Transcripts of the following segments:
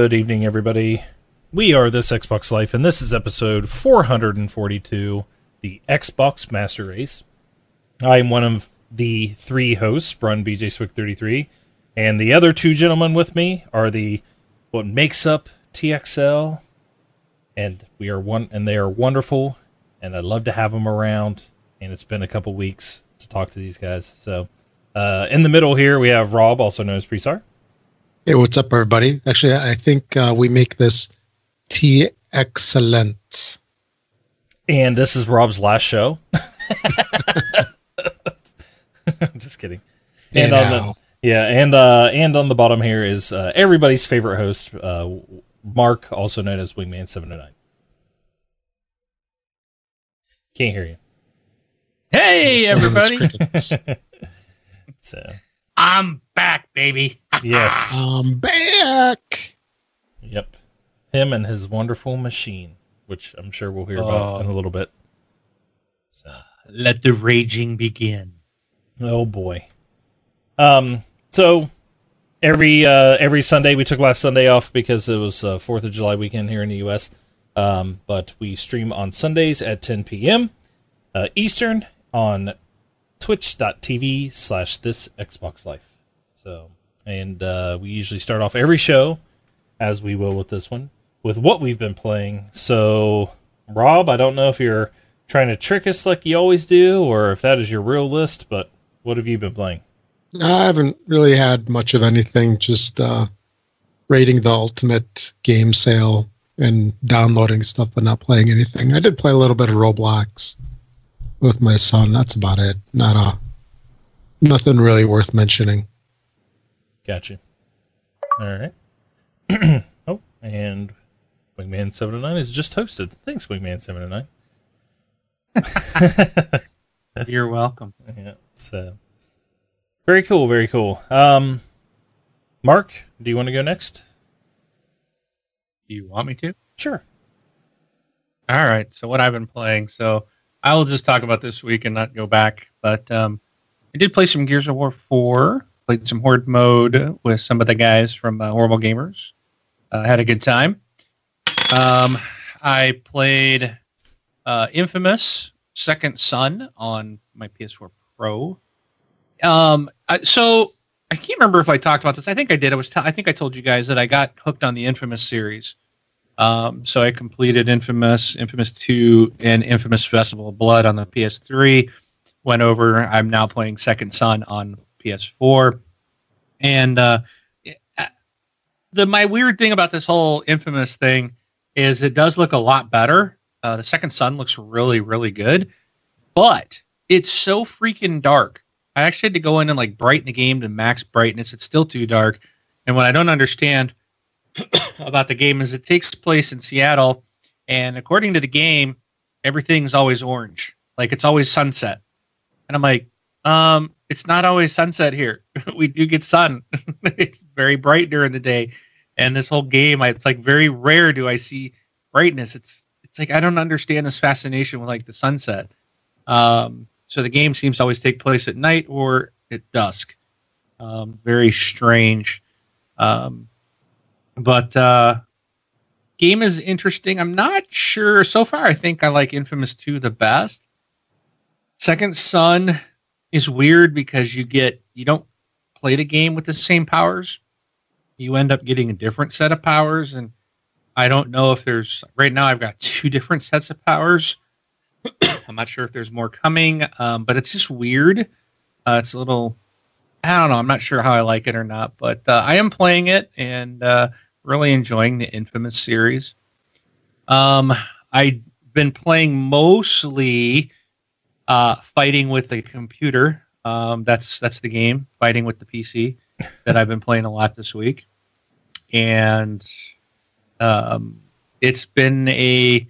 Good evening, everybody. We are This Xbox Life, and this is episode 442, the Xbox Master Race. I am one of the three hosts, Brun BJ Swick 33, and the other two gentlemen with me are the what makes up TXL, and we are one, and they are wonderful, and I love to have them around. And it's been a couple weeks to talk to these guys. So, uh, in the middle here, we have Rob, also known as Presar. Hey, what's up, everybody? Actually, I think uh, we make this T excellent. And this is Rob's last show. Just kidding. And on the yeah, and uh, and on the bottom here is uh, everybody's favorite host, uh, Mark, also known as Wingman Seven Hundred Nine. Can't hear you. Hey, everybody! so I'm back, baby. yes, I'm back. yep, him and his wonderful machine, which I'm sure we'll hear about in a little bit. So. Let the raging begin. Oh boy. Um. So every uh, every Sunday we took last Sunday off because it was uh, Fourth of July weekend here in the U.S. Um, but we stream on Sundays at 10 p.m. Uh, Eastern on Twitch.tv slash This Xbox Life. So, and uh, we usually start off every show, as we will with this one, with what we've been playing. So, Rob, I don't know if you're trying to trick us like you always do, or if that is your real list, but what have you been playing? I haven't really had much of anything, just uh, rating the ultimate game sale and downloading stuff, but not playing anything. I did play a little bit of Roblox with my son. That's about it. Not a nothing really worth mentioning. Gotcha. All right. oh, and Wingman seven oh nine is just hosted. Thanks, Wingman seven oh nine. You're welcome. Yeah. So very cool. Very cool. Um, Mark, do you want to go next? Do you want me to? Sure. All right. So what I've been playing. So I will just talk about this week and not go back. But um, I did play some Gears of War four. Played some Horde mode with some of the guys from uh, Horrible Gamers. Uh, had a good time. Um, I played uh, Infamous Second Son on my PS4 Pro. Um, I, so I can't remember if I talked about this. I think I did. I was. T- I think I told you guys that I got hooked on the Infamous series. Um, so I completed Infamous, Infamous Two, and Infamous Festival of Blood on the PS3. Went over. I'm now playing Second Son on PS4, and uh, the my weird thing about this whole Infamous thing is it does look a lot better. Uh, the Second Son looks really, really good, but it's so freaking dark. I actually had to go in and like brighten the game to max brightness. It's still too dark. And what I don't understand about the game is it takes place in Seattle, and according to the game, everything's always orange. Like it's always sunset. And I'm like, um, it's not always sunset here. we do get sun. it's very bright during the day. And this whole game, it's like very rare do I see brightness. It's it's like I don't understand this fascination with like the sunset. Um, so the game seems to always take place at night or at dusk. Um, very strange. Um, but uh, game is interesting. I'm not sure. So far, I think I like Infamous 2 the best. Second Son is weird because you get you don't play the game with the same powers. You end up getting a different set of powers, and I don't know if there's right now. I've got two different sets of powers. I'm not sure if there's more coming, um, but it's just weird. Uh, it's a little, I don't know. I'm not sure how I like it or not, but uh, I am playing it and uh, really enjoying the Infamous series. Um, I've been playing mostly uh, fighting with the computer. Um, that's that's the game, fighting with the PC, that I've been playing a lot this week, and um, it's been a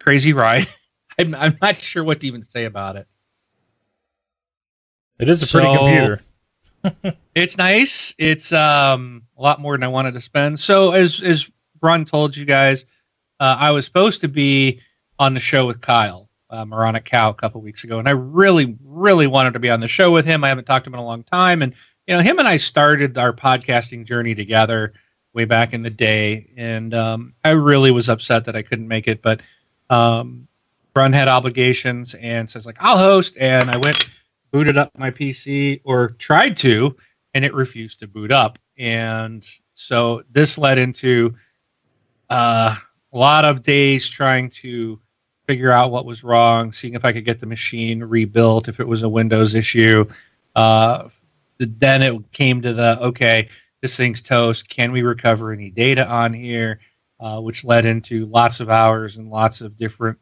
crazy ride. I'm, I'm not sure what to even say about it. It is a pretty So- computer. It's nice. It's um, a lot more than I wanted to spend. So as as Ron told you guys, uh, I was supposed to be on the show with Kyle uh, Moronic Cow a couple weeks ago, and I really, really wanted to be on the show with him. I haven't talked to him in a long time, and you know, him and I started our podcasting journey together way back in the day, and um, I really was upset that I couldn't make it. But um, had obligations and says like I'll host, and I went booted up my PC or tried to, and it refused to boot up, and so this led into uh, a lot of days trying to figure out what was wrong, seeing if I could get the machine rebuilt if it was a Windows issue. Uh, then it came to the okay, this thing's toast. Can we recover any data on here? Uh, which led into lots of hours and lots of different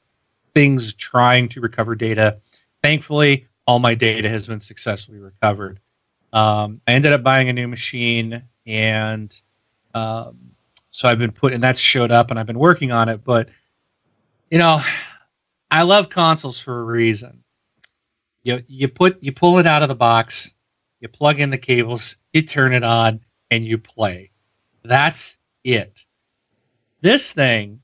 things trying to recover data. Thankfully, all my data has been successfully recovered. Um, I ended up buying a new machine, and um, so I've been put, and that's showed up, and I've been working on it. But you know, I love consoles for a reason. You you put you pull it out of the box, you plug in the cables, you turn it on, and you play. That's it. This thing,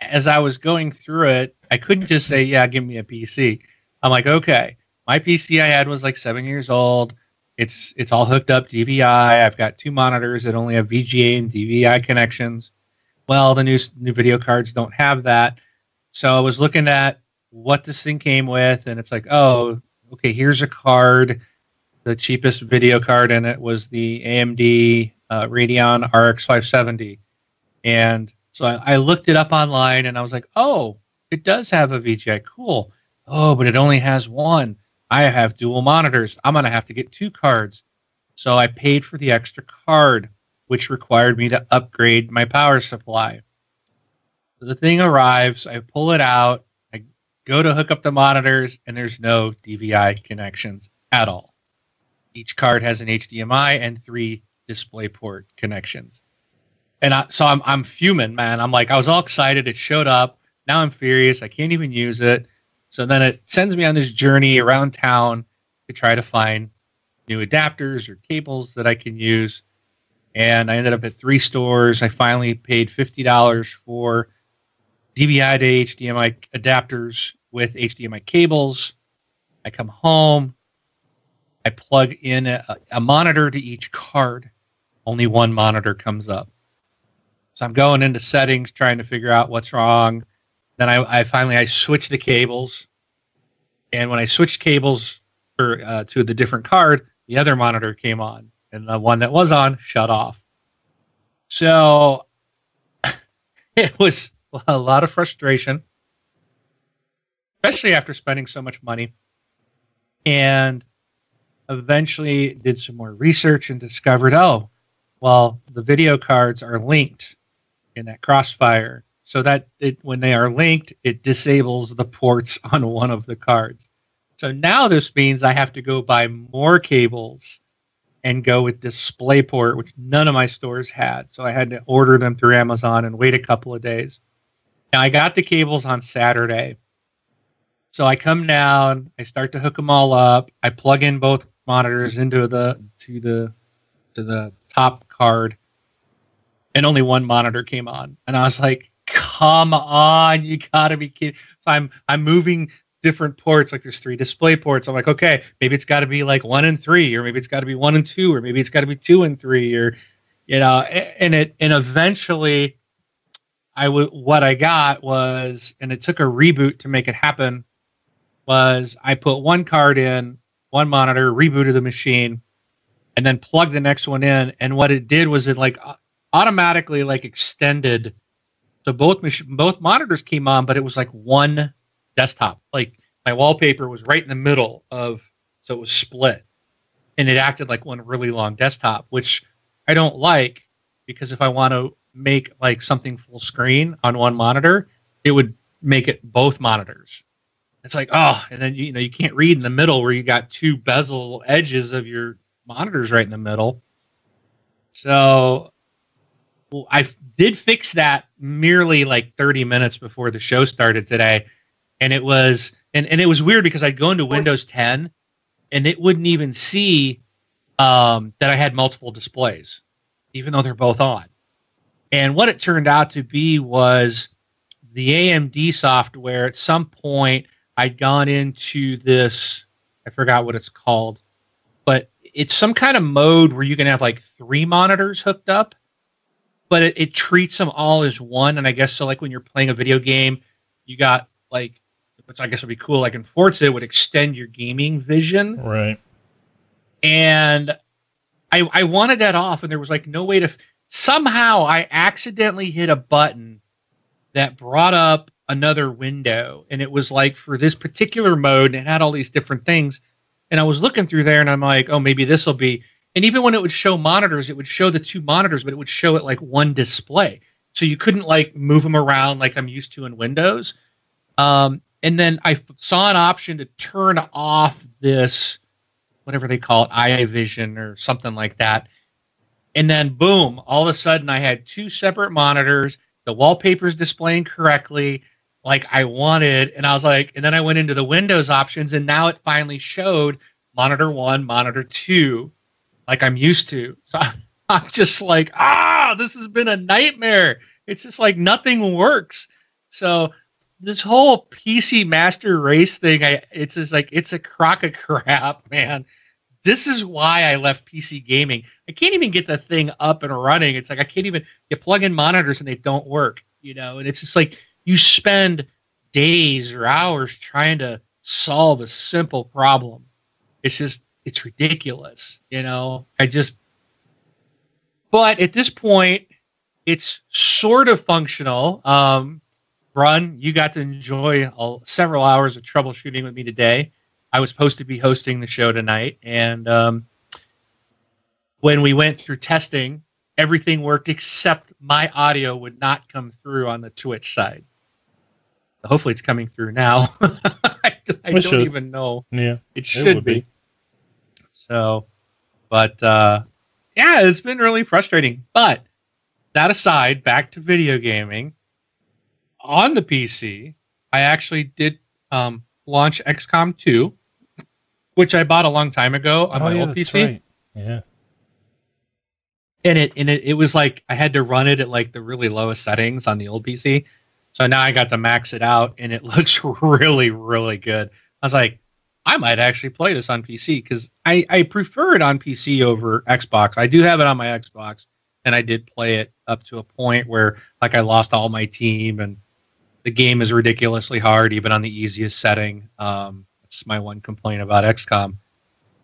as I was going through it, I couldn't just say, "Yeah, give me a PC." I'm like, okay, my PC I had was like seven years old. It's it's all hooked up DVI. I've got two monitors that only have VGA and DVI connections. Well, the new new video cards don't have that. So I was looking at what this thing came with, and it's like, oh, okay, here's a card. The cheapest video card in it was the AMD uh, Radeon RX 570, and so I, I looked it up online, and I was like, oh, it does have a VGA. Cool. Oh, but it only has one. I have dual monitors. I'm gonna have to get two cards. So I paid for the extra card, which required me to upgrade my power supply. So the thing arrives, I pull it out, I go to hook up the monitors, and there's no DVI connections at all. Each card has an HDMI and three DisplayPort connections. And I, so I'm, I'm fuming, man. I'm like, I was all excited. It showed up. Now I'm furious. I can't even use it. So then it sends me on this journey around town to try to find new adapters or cables that I can use. And I ended up at three stores. I finally paid $50 for DVI to HDMI adapters with HDMI cables. I come home. I plug in a, a, monitor to each card. Only one monitor comes up. So I'm going into settings, trying to figure out what's wrong. And then I, I finally I switched the cables, and when I switched cables for, uh, to the different card, the other monitor came on, and the one that was on shut off. So it was a lot of frustration, especially after spending so much money. And eventually did some more research and discovered oh, well, the video cards are linked in that crossfire. So that it, when they are linked, it disables the ports on one of the cards. So now this means I have to go buy more cables and go with DisplayPort, which none of my stores had. So I had to order them through Amazon and wait a couple of days. Now I got the cables on Saturday. So I come down, I start to hook them all up. I plug in both monitors into the to the to the top card, and only one monitor came on. And I was like, "Come on, you gotta be kidding!" So I'm I'm moving different ports. Like there's three display ports. I'm like, okay, maybe it's got to be like one and three, or maybe it's got to be one and two, or maybe it's got to be two and three, or you know, and it and eventually I w- what I got was, and it took a reboot to make it happen. Was I put one card in, one monitor, rebooted the machine, and then plugged the next one in. And what it did was it like automatically like extended. So both mach- both monitors came on, but it was like one desktop. Like my wallpaper was right in the middle of, so it was split, and it acted like one really long desktop, which I don't like because if I want to make like something full screen on one monitor, it would make it both monitors. It's like, oh, and then you know you can't read in the middle where you got two bezel edges of your monitors right in the middle. So I did fix that merely like 30 minutes before the show started today. And it was and, and it was weird because I'd go into Windows 10 and it wouldn't even see um, that I had multiple displays, even though they're both on. And what it turned out to be was the AMD software. At some point, I'd gone into this, I forgot what it's called, but it's some kind of mode where you can have like three monitors hooked up but it, it treats them all as one. And I guess so, like when you're playing a video game, you got like, which I guess would be cool. Like in Forza, it would extend your gaming vision, Right. and I I wanted that off, and there was like no way to. Somehow, I accidentally hit a button that brought up another window, and it was like for this particular mode, and it had all these different things. And I was looking through there, and I'm like, oh, maybe this will be. And even when it would show monitors, it would show the two monitors, but it would show it like one display, so you couldn't like move them around like I'm used to in Windows. Um, and then I saw an option to turn off this whatever they call it, eye vision or something like that. And then boom, all of a sudden I had two separate monitors, the wallpaper's displaying correctly, like I wanted. And I was like, and then I went into the Windows options and now it finally showed monitor one, monitor two, like I'm used to. So I'm just like, ah, this has been a nightmare. It's just like nothing works. So this whole PC master race thing, I it's just like it's a crock of crap, man. This is why I left PC gaming. I can't even get the thing up and running. It's like I can't even you plug in monitors and they don't work, you know. And it's just like you spend days or hours trying to solve a simple problem. It's just it's ridiculous, you know. I just but at this point it's sort of functional. Um Brun, you got to enjoy a, several hours of troubleshooting with me today. I was supposed to be hosting the show tonight, and um, when we went through testing, everything worked except my audio would not come through on the Twitch side. Hopefully, it's coming through now. I, I don't should. even know. Yeah. It should would be. be. So, but uh, yeah, it's been really frustrating. But that aside, back to video gaming. On the PC, I actually did um, launch XCOM 2, which I bought a long time ago on oh, my yeah, old PC. right. Yeah. And it and it, it was like I had to run it at like the really lowest settings on the old PC. So now I got to max it out and it looks really, really good. I was like, I might actually play this on PC because I, I prefer it on PC over Xbox. I do have it on my Xbox and I did play it up to a point where like I lost all my team and the game is ridiculously hard even on the easiest setting. Um, that's my one complaint about XCOM.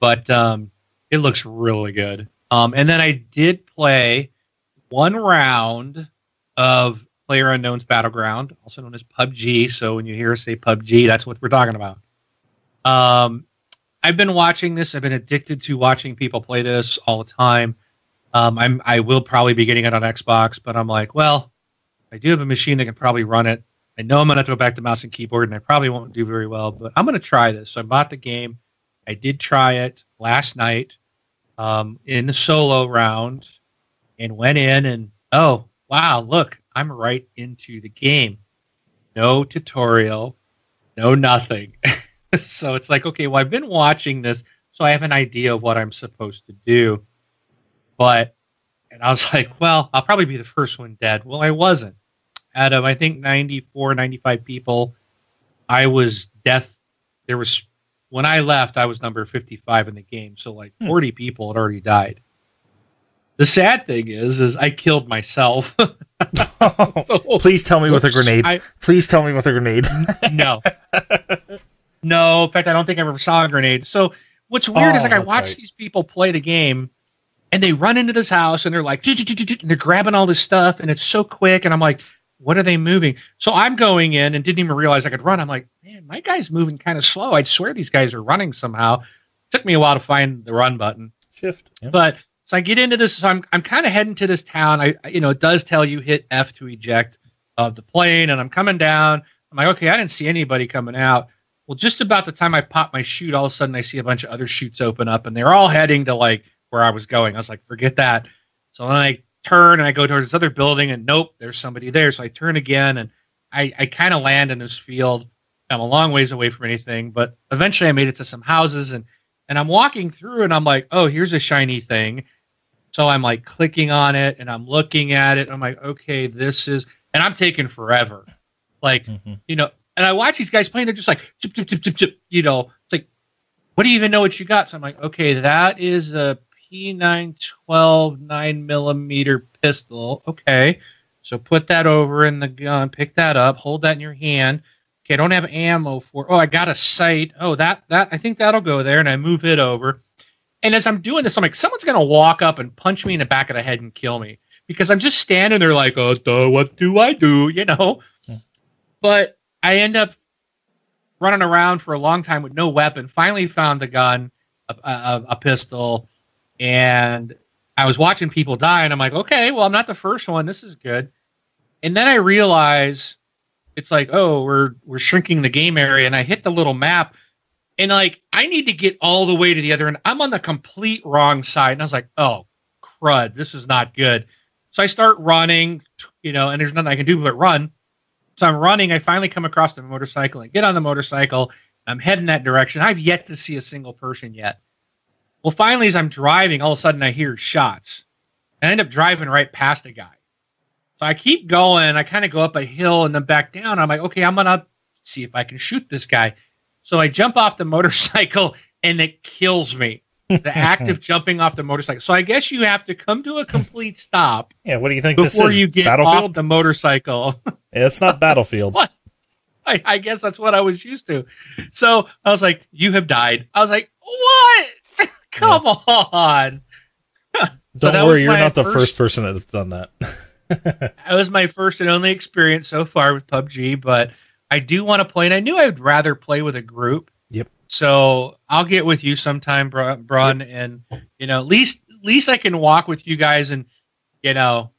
But um, it looks really good. Um, and then I did play one round of Player Unknown's Battleground, also known as PUBG. So when you hear us say PUBG, that's what we're talking about. Um, I've been watching this. I've been addicted to watching people play this all the time. Um, I'm I will probably be getting it on Xbox, but I'm like, well, I do have a machine that can probably run it. I know I'm gonna have to go back to mouse and keyboard, and I probably won't do very well, but I'm gonna try this. So I bought the game. I did try it last night um, in the solo round, and went in and oh wow, look, I'm right into the game. No tutorial, no nothing. so it's like, okay, well, I've been watching this, so I have an idea of what I'm supposed to do. But, and I was like, well, I'll probably be the first one dead. Well, I wasn't. Out of, I think, 94, 95 people, I was death. There was, when I left, I was number 55 in the game. So, like, Hmm. 40 people had already died. The sad thing is, is I killed myself. so, Please tell me with a grenade. I- Please tell me with a grenade. no. No, in fact, I don't think I ever saw a grenade. So what's weird is Oh, like I oh, watch right. these people play the game and they run into this house and they're like, and they're grabbing all this stuff and it's so quick. And I'm like, what are they moving? So I'm going in and didn't even realize I could run. I'm like, man, my guy's moving kind of slow. I'd swear these guys are running somehow. Took me a while to find the run button. Shift. Yeah. But so I get into this. So I'm I'm kind of heading to this town. I I- you know it does tell you hit F to eject of the plane, and I'm coming down. I'm like, okay, I didn't see anybody coming out. Well, just about the time I pop my chute, all of a sudden I see a bunch of other chutes open up, and they're all heading to like where I was going. I was like, forget that. So then I turn and I go towards this other building, and nope, there's somebody there. So I turn again, and I I kind of land in this field. I'm a long ways away from anything, but eventually I made it to some houses, and and I'm walking through, and I'm like, oh, here's a shiny thing. So I'm like clicking on it and I'm looking at it. And I'm like, okay, this is, and I'm taking forever. Like, Mhm. you know, and I watch these guys playing. They're just like, chip, chip, chip, chip, chip, you know, it's like, what do you even know what you got? So I'm like, okay, that is a P912 9 millimeter pistol. Okay. So put that over in the gun, pick that up, hold that in your hand. Okay, I don't have ammo for. Oh, I got a sight. Oh, that that I think that'll go there, and I move it over. And as I'm doing this, I'm like, someone's gonna walk up and punch me in the back of the head and kill me because I'm just standing there like, oh, duh, what do I do? You know. Yeah. But I end up running around for a long time with no weapon. Finally, found a gun, a, a, a pistol, and I was watching people die, and I'm like, okay, well, I'm not the first one. This is good. And then I realize it's like, oh, we're we're shrinking the game area, and I hit the little map, and like I need to get all the way to the other end. I'm on the complete wrong side, and I was like, oh, crud, this is not good. So I start running, you know, and there's nothing I can do but run. So I'm running. I finally come across the motorcycle. I get on the motorcycle. I'm heading that direction. I've yet to see a single person yet. Well, finally, as I'm driving, all of a sudden I hear shots. I end up driving right past a guy. So I keep going. I kind of go up a hill and then back down. I'm like, okay, I'm gonna see if I can shoot this guy. So I jump off the motorcycle and it kills me. The act of jumping off the motorcycle. So I guess you have to come to a complete stop Yeah, what do you think this before is? you get Battlefield? off the motorcycle. Yeah, it's not Battlefield. what? I, I guess that's what I was used to. So I was like, "You have died." I was like, "What? Come on!" So Don't that worry, was you're not the first- first person that's done that. That was my first and only experience so far with PUBG, but I do want to play, and I knew I'd rather play with a group. So I'll get with you sometime, Brun, and you know, at least at least I can walk with you guys and you know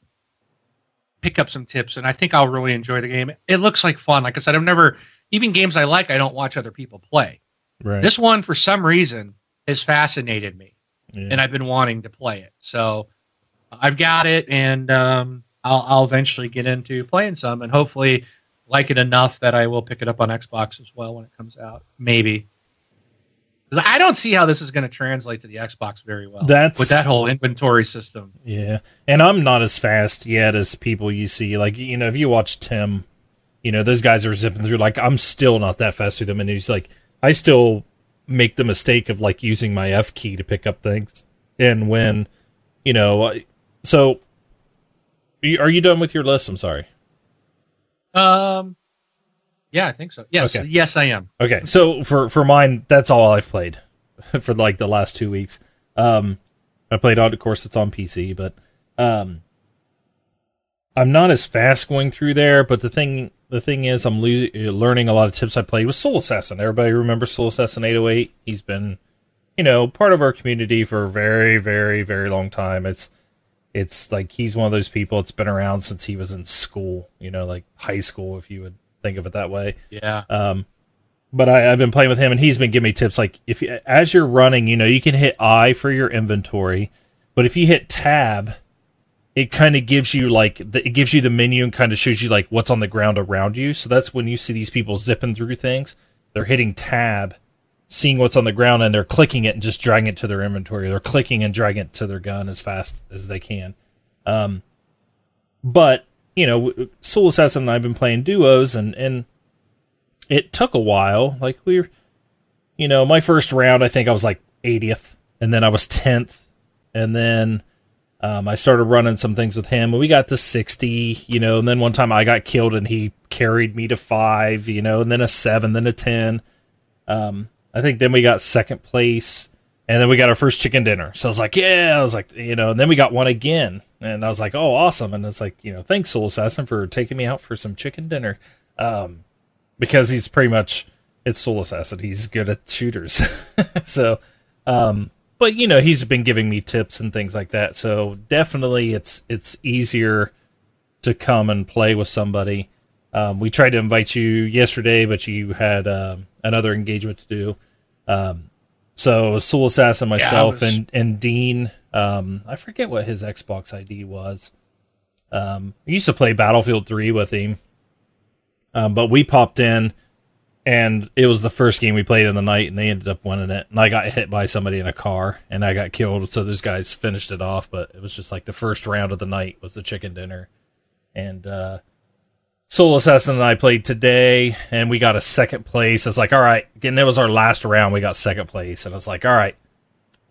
pick up some tips, and I think I'll really enjoy the game. It looks like fun. Like I said, I've never even games I like, I don't watch other people play. right. This one, for some reason, has fascinated me yeah. and I've been wanting to play it. So I've got it, and um, I'll, I'll eventually get into playing some, and hopefully like it enough that I will pick it up on Xbox as well when it comes out. Maybe. 'Cause I don't see how this is going to translate to the Xbox very well. That's- with that whole inventory system. Yeah, and I'm not as fast yet as people you see. Like you know, if you watch Tim, you know those guys are zipping through. Like I'm still not that fast through them, and he's like, I still make the mistake of like using my F key to pick up things, and when, you know, so are you done with your list? I'm sorry. Um, yeah, I think so. Yes, Okay. yes, I am. Okay, so for for mine, that's all I've played for like the last two weeks. Um, I played on, of course, it's on PC, but um, I'm not as fast going through there. But the thing, the thing is, I'm lo- learning a lot of tips. I played with Soul Assassin. Everybody remembers Soul Assassin 808. He's been, you know, part of our community for a very, very, very long time. It's it's like he's one of those people. It's been around since he was in school. You know, like high school, if you would think of it that way. Yeah. Um, but I, I've been playing with him, and he's been giving me tips. Like if you, as you're running, you know, you can hit I for your inventory, but if you hit Tab, it kind of gives you like the, it gives you the menu and kind of shows you like what's on the ground around you. So that's when you see these people zipping through things. They're hitting Tab, seeing what's on the ground, and they're clicking it and just dragging it to their inventory. They're clicking and dragging it to their gun as fast as they can. Um, but you know, Soul Assassin and I've been playing duos, and and it took a while. Like we were, you know, my first round, I think I was like 80th, and then I was 10th, and then um, I started running some things with him, and we got to 60, you know, and then one time I got killed, and he carried me to five, you know, and then a seven, then a 10. Um, I think then we got second place, and then we got our first chicken dinner. So I was like, yeah, I was like, you know, and then we got one again, and I was like, oh, awesome, and it's like, you know, thanks Soul Assassin for taking me out for some chicken dinner. Um, because he's pretty much it's Soul Assassin. He's good at shooters. so, um, but you know, he's been giving me tips and things like that. So definitely, it's it's easier to come and play with somebody. Um, we tried to invite you yesterday, but you had um, another engagement to do. Um, so Soul Assassin, myself, was- and and Dean. Um, I forget what his Xbox ID was. Um, I used to play Battlefield Three with him. Um, but we popped in, and it was the first game we played in the night, and they ended up winning it. And I got hit by somebody in a car, and I got killed. So those guys finished it off. But it was just like the first round of the night was the chicken dinner, and uh, Soul Assassin and I played today, and we got a second place. It's like, all right, and it was our last round. We got second place, and it's like, all right,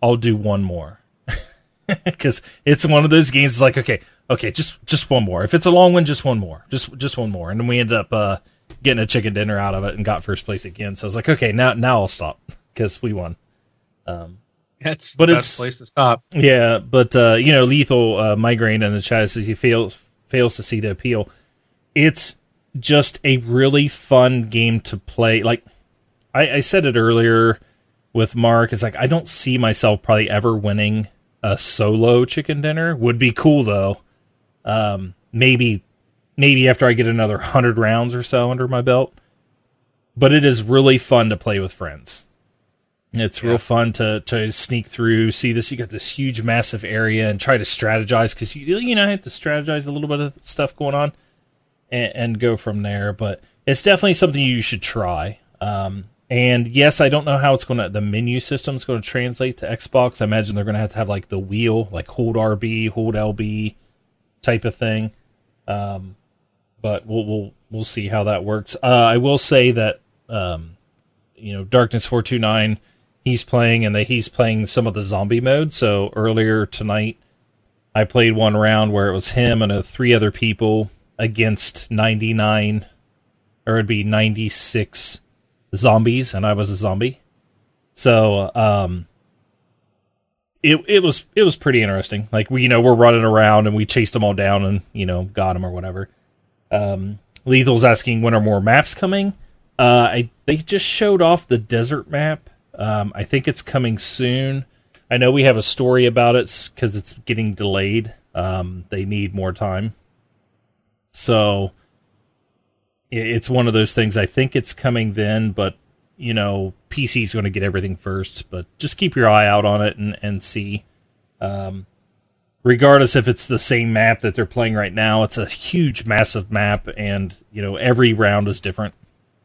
I'll do one more. because it's one of those games. It's like okay, okay, just just one more. If it's a long one, just one more, just just one more, and then we ended up uh, getting a chicken dinner out of it and got first place again. So I was like, okay, now now I'll stop because we won. Um, That's But it's- place to stop. yeah, but uh, you know, lethal uh, migraine in the chat says he fails fails to see the appeal. It's just a really fun game to play. Like I, I said it earlier with Mark, it's like I don't see myself probably ever winning a solo chicken dinner. Would be cool though. Um, maybe maybe after I get another hundred rounds or so under my belt. But it is really fun to play with friends. It's real fun to to sneak through, see this. You got this huge, massive area, and try to strategize because you you know I have to strategize a little bit of stuff going on, and, and go from there. But it's definitely something you should try. Um, and yes, I don't know how it's going to the menu system is going to translate to Xbox. I imagine they're going to have to have like the wheel, like hold RB, hold LB, type of thing. Um, but we'll we'll we'll see how that works. Uh, I will say that um, you know Darkness four two nine he's playing and that he's playing some of the zombie mode. So earlier tonight, I played one round where it was him and three other people against ninety nine, or it'd be ninety six zombies, and I was a zombie. So um, it it was it was pretty interesting. Like we you know we're running around and we chased them all down and you know got them or whatever. Um, Lethal's asking when are more maps coming. Uh, I they just showed off the desert map. Um, I think it's coming soon. I know we have a story about it because it's getting delayed. Um, they need more time, so it's one of those things. I think it's coming then, but you know, PC's going to get everything first. But just keep your eye out on it and and see. Um, regardless if it's the same map that they're playing right now, it's a huge, massive map, and you know every round is different.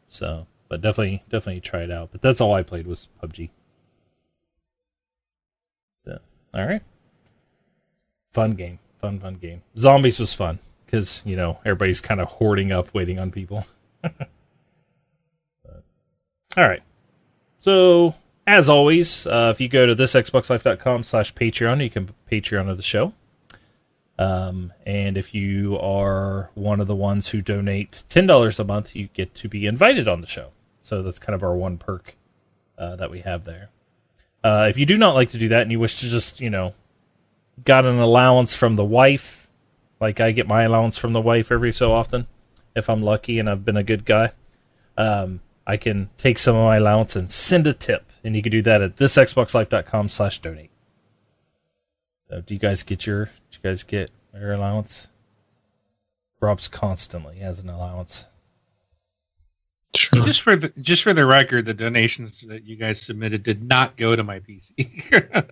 So, but definitely, definitely try it out. But that's all I played was PUBG. So, all right, fun game, fun, fun game. Zombies was fun because you know everybody's kind of hoarding up, waiting on people. All right, so as always, uh, if you go to this thisxboxlife.com slash Patreon, you can Patreon of the show. Um, and if you are one of the ones who donate $10 a month, you get to be invited on the show. So that's kind of our one perk uh, that we have there. Uh, if you do not like to do that and you wish to just, you know, got an allowance from the wife, like I get my allowance from the wife every so often, if I'm lucky and I've been a good guy, um, I can take some of my allowance and send a tip. And you can do that at thisxboxlife.com slash donate. So do you guys get your, do you guys get your allowance? Rob's constantly has an allowance. Sure. Just for the just for the record, the donations that you guys submitted did not go to my PC.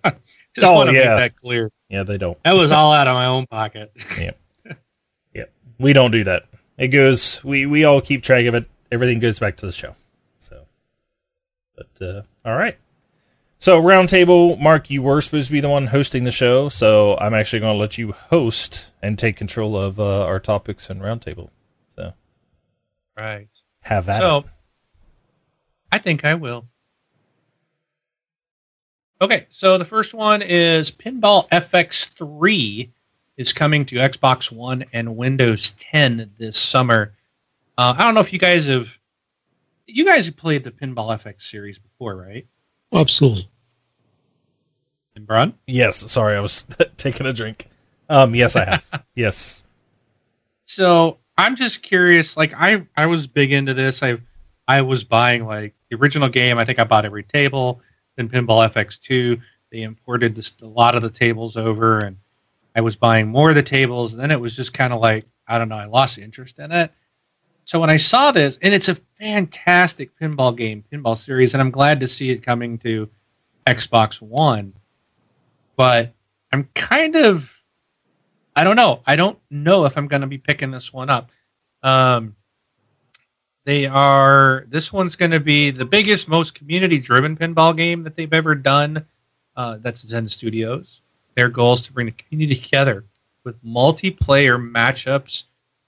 just Oh, want to yeah. make that clear. Yeah, they don't. That was all out of my own pocket. Yeah. Yeah. We don't do that. It goes. We we all keep track of it. Everything goes back to the show. So, but uh, all right. So roundtable, Mark, you were supposed to be the one hosting the show, so I'm actually going to let you host and take control of uh, our topics and roundtable. So Right. have that. So, I think I will. Okay, so the first one is Pinball FX3 is coming to Xbox One and Windows 10 this summer. Uh, I don't know if you guys have. You guys have played the Pinball FX series before, right? Absolutely. And Brun? Yes, sorry, I was taking a drink. Um, yes, I have. yes. So I'm just curious. Like I, I was big into this. I, I was buying like the original game. I think I bought every table. Then Pinball FX2. They imported this, a lot of the tables over, and I was buying more of the tables. And then it was just kind of like I don't know. I lost interest in it. So when I saw this, and it's a fantastic pinball game, pinball series, and I'm glad to see it coming to Xbox One. But I'm kind of I don't know. I don't know if I'm going to be picking this one up. Um, they are. This one's going to be the biggest, most community-driven pinball game that they've ever done. Uh, that's Zen Studios. Their goal is to bring the community together with multiplayer matchups,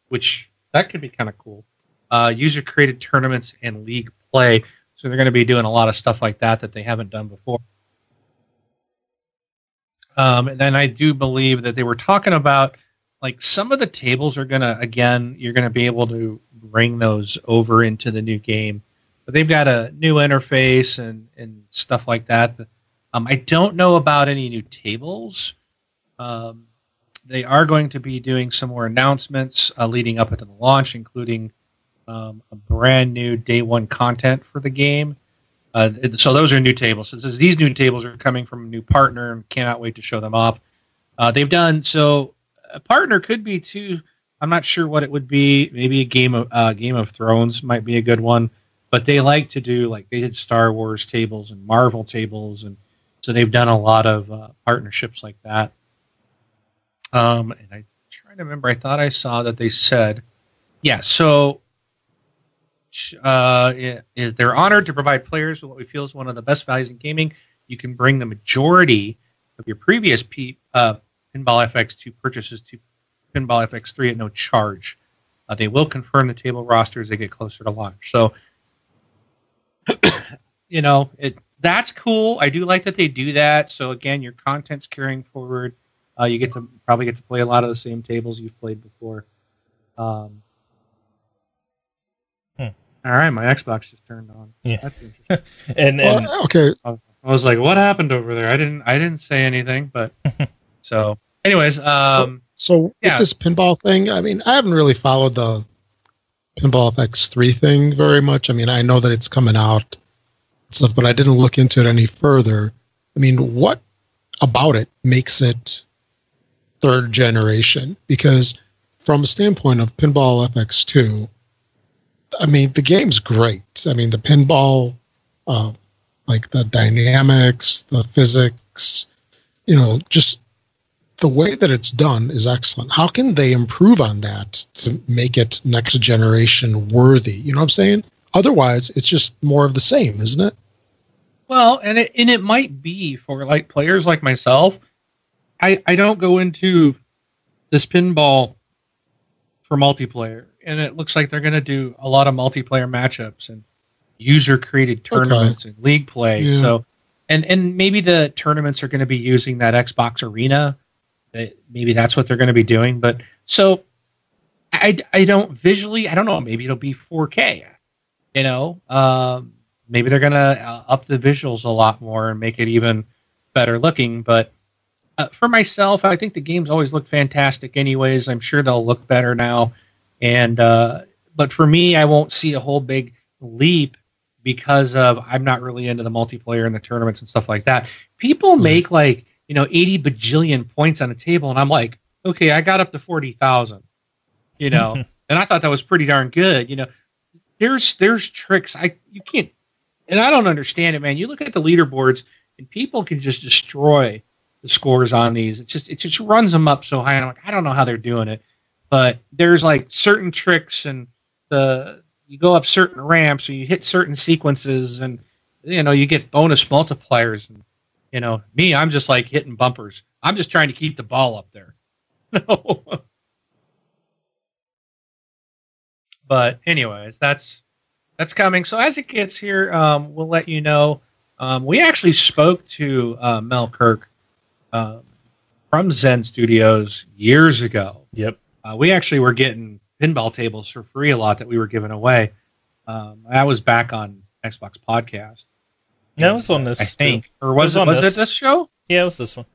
which that could be kind of cool. Uh, user-created tournaments and league play. So they're going to be doing a lot of stuff like that that they haven't done before. Um, and then I do believe that they were talking about like some of the tables are gonna again you're gonna be able to bring those over into the new game, but they've got a new interface and and stuff like that. Um, I don't know about any new tables. Um, they are going to be doing some more announcements uh, leading up into the launch, including um, a brand new day one content for the game. Uh, so those are new tables. So these new tables are coming from a new partner, and cannot wait to show them off. Uh, they've done so. A partner could be too. I'm not sure what it would be. Maybe a game of uh, Game of Thrones might be a good one. But they like to do like they did Star Wars tables and Marvel tables, and so they've done a lot of uh, partnerships like that. Um, and I'm trying to remember. I thought I saw that they said, yeah. So uh, is they're honored to provide players with what we feel is one of the best values in gaming. You can bring the majority of your previous P, uh, Pinball FX2 purchases to Pinball FX3 at no charge. Uh, they will confirm the table roster as they get closer to launch. So, you know, it that's cool. I do like that they do that. So again, your content's carrying forward. Uh, you get to probably get to play a lot of the same tables you've played before. Um, all right, my Xbox just turned on. Yeah. That's interesting. and, and Well, okay, I was like, "What happened over there?" I didn't. I didn't say anything, but so. Anyways, um, so Yeah. with this pinball thing, I mean, I haven't really followed the Pinball FX3 thing very much. I mean, I know that it's coming out and stuff, but I didn't look into it any further. I mean, what about it makes it third generation? Because from a standpoint of Pinball FX2, I mean, the game's great. I mean, the pinball, uh, like the dynamics, the physics, you know, just the way that it's done is excellent. How can they improve on that to make it next generation worthy? You know what I'm saying? Otherwise, it's just more of the same, isn't it? Well, and it and it might be for like players like myself. I I don't go into this pinball for multiplayer, and it looks like they're going to do a lot of multiplayer matchups and user created tournaments and league play. Yeah. So, and and maybe the tournaments are going to be using that Xbox Arena. That maybe that's what they're going to be doing. But so, I I don't visually. I don't know. Maybe it'll be 4K. You know, um, maybe they're gonna uh, up the visuals a lot more and make it even better looking. But uh, for myself, I think the games always look fantastic. Anyways, I'm sure they'll look better now. And uh, but for me, I won't see a whole big leap because of I'm not really into the multiplayer and the tournaments and stuff like that. People Mhm. make like you know 80 bajillion points on a table, and I'm like, okay, I got up to forty thousand. You know, and I thought that was pretty darn good. You know, there's there's tricks I you can't, and I don't understand it, man. You look at the leaderboards, and people can just destroy the scores on these. It just it just runs them up so high. And I'm like, I don't know how they're doing it, but there's like certain tricks, and the you go up certain ramps, or you hit certain sequences, and you know you get bonus multipliers. And you know me, I'm just like hitting bumpers. I'm just trying to keep the ball up there. No. but anyways, that's that's coming. So as it gets here, um, we'll let you know. Um, we actually spoke to uh, Mel Kirk um, from Zen Studios years ago. yep. Uh, we actually were getting pinball tables for free a lot that we were giving away. Um, that was back on Xbox Podcast. Yeah, it was on this. I too. think, or was It it was was, on it this. this show? Yeah, it was this one.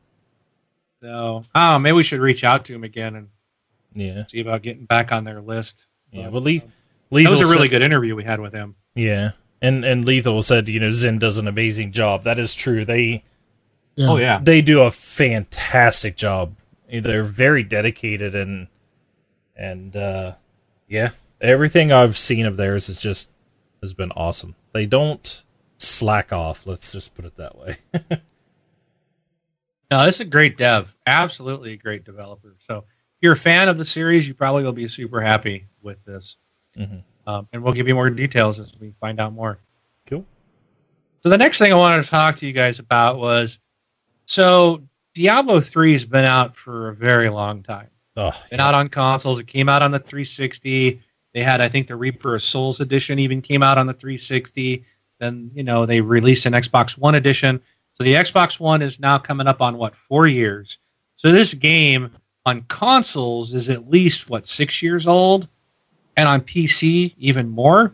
No. Oh, maybe we should reach out to him again and Yeah. see about getting back on their list. Yeah. But, Well, Le- um, that was a really said- good interview we had with him. Yeah. And and Lethal said, you know, Zen does an amazing job. That is true. They Yeah. Oh yeah, they do a fantastic job. They're very dedicated and and uh yeah, everything I've seen of theirs is just has been awesome. They don't slack off, let's just put it that way. no, this is a great dev. Absolutely a great developer. So if you're a fan of the series, you probably will be super happy with this. Mhm. Um, and we'll give you more details as we find out more. Cool. So the next thing I wanted to talk to you guys about was so Diablo 3 has been out for a very long time. Oh, Been out on consoles. It came out on the 360. They had, I think, the Reaper of Souls edition even came out on the 360. Then, you know, they released an Xbox One edition. So the Xbox One is now coming up on what four years. So this game on consoles is at least what six years old, and on PC even more.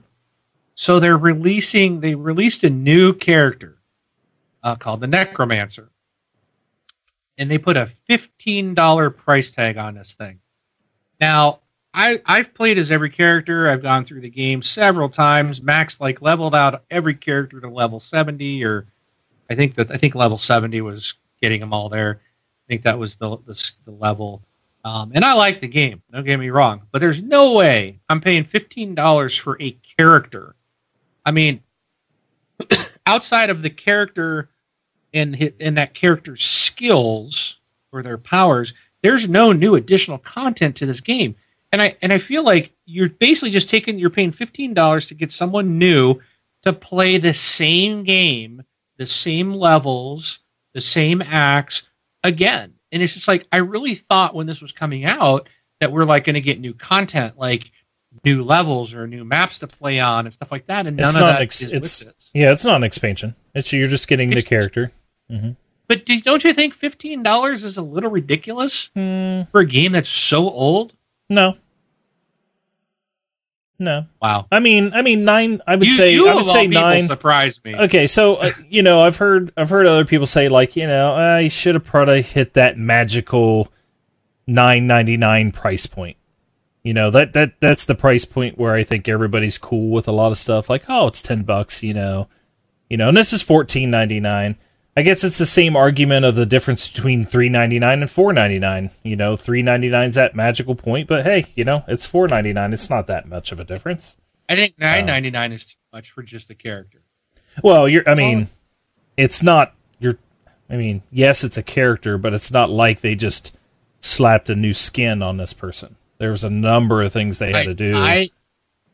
So they're releasing. They released a new character uh, called the Necromancer, and they put a fifteen dollar price tag on this thing. Now I I've played as every character. I've gone through the game several times. Max like leveled out every character to level seventy, or I think that I think level seventy was getting them all there. I think that was the the, the level. Um, and I like the game. Don't get me wrong, but there's no way I'm paying fifteen dollars for a character. I mean, outside of the character and in that character's skills or their powers, there's no new additional content to this game and I and I feel like you're basically just taking you're paying fifteen dollars to get someone new to play the same game, the same levels, the same acts again. And it's just like I really thought when this was coming out that we're like going to get new content, like new levels or new maps to play on and stuff like that. And none it's of that ex- it's. Yeah, it's not an expansion. It's you're just getting It's- the character. hmm But do, don't you think fifteen dollars is a little ridiculous Mm, for a game that's so old? no, no. Wow. I mean, I mean nine. I would you, say you I would say nine. surprised me. Okay, so uh, you know, I've heard I've heard other people say like, you know, I should have probably hit that magical nine ninety nine price point. You know that that that's the price point where I think everybody's cool with a lot of stuff. Like, oh, it's ten bucks. You know, you know, and this is fourteen ninety nine. I guess it's the same argument of the difference between three ninety nine and four ninety nine. You know, 3.99 is that magical point, but hey, you know, it's four ninety nine. It's not that much of a difference. I think uh, nine ninety nine is too much for just a character. Well, you're. I mean, it's not. You're. I mean, yes, it's a character, but it's not like they just slapped a new skin on this person. There was a number of things they had to do. I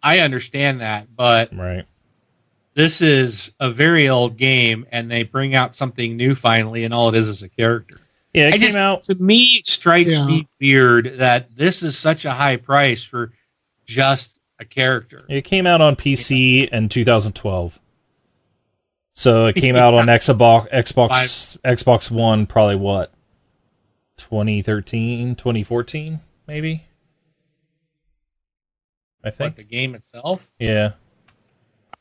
I understand that, but right. This is a very old game, and they bring out something new finally, and all it is is a character. Yeah, it I came just- out. To me, it strikes Yeah. me weird that this is such a high price for just a character. It came out on PC in 2012. So it came out on Xbox, Xbox, Xbox One. Probably what 2013, 2014, maybe. I But think. the game itself, Yeah,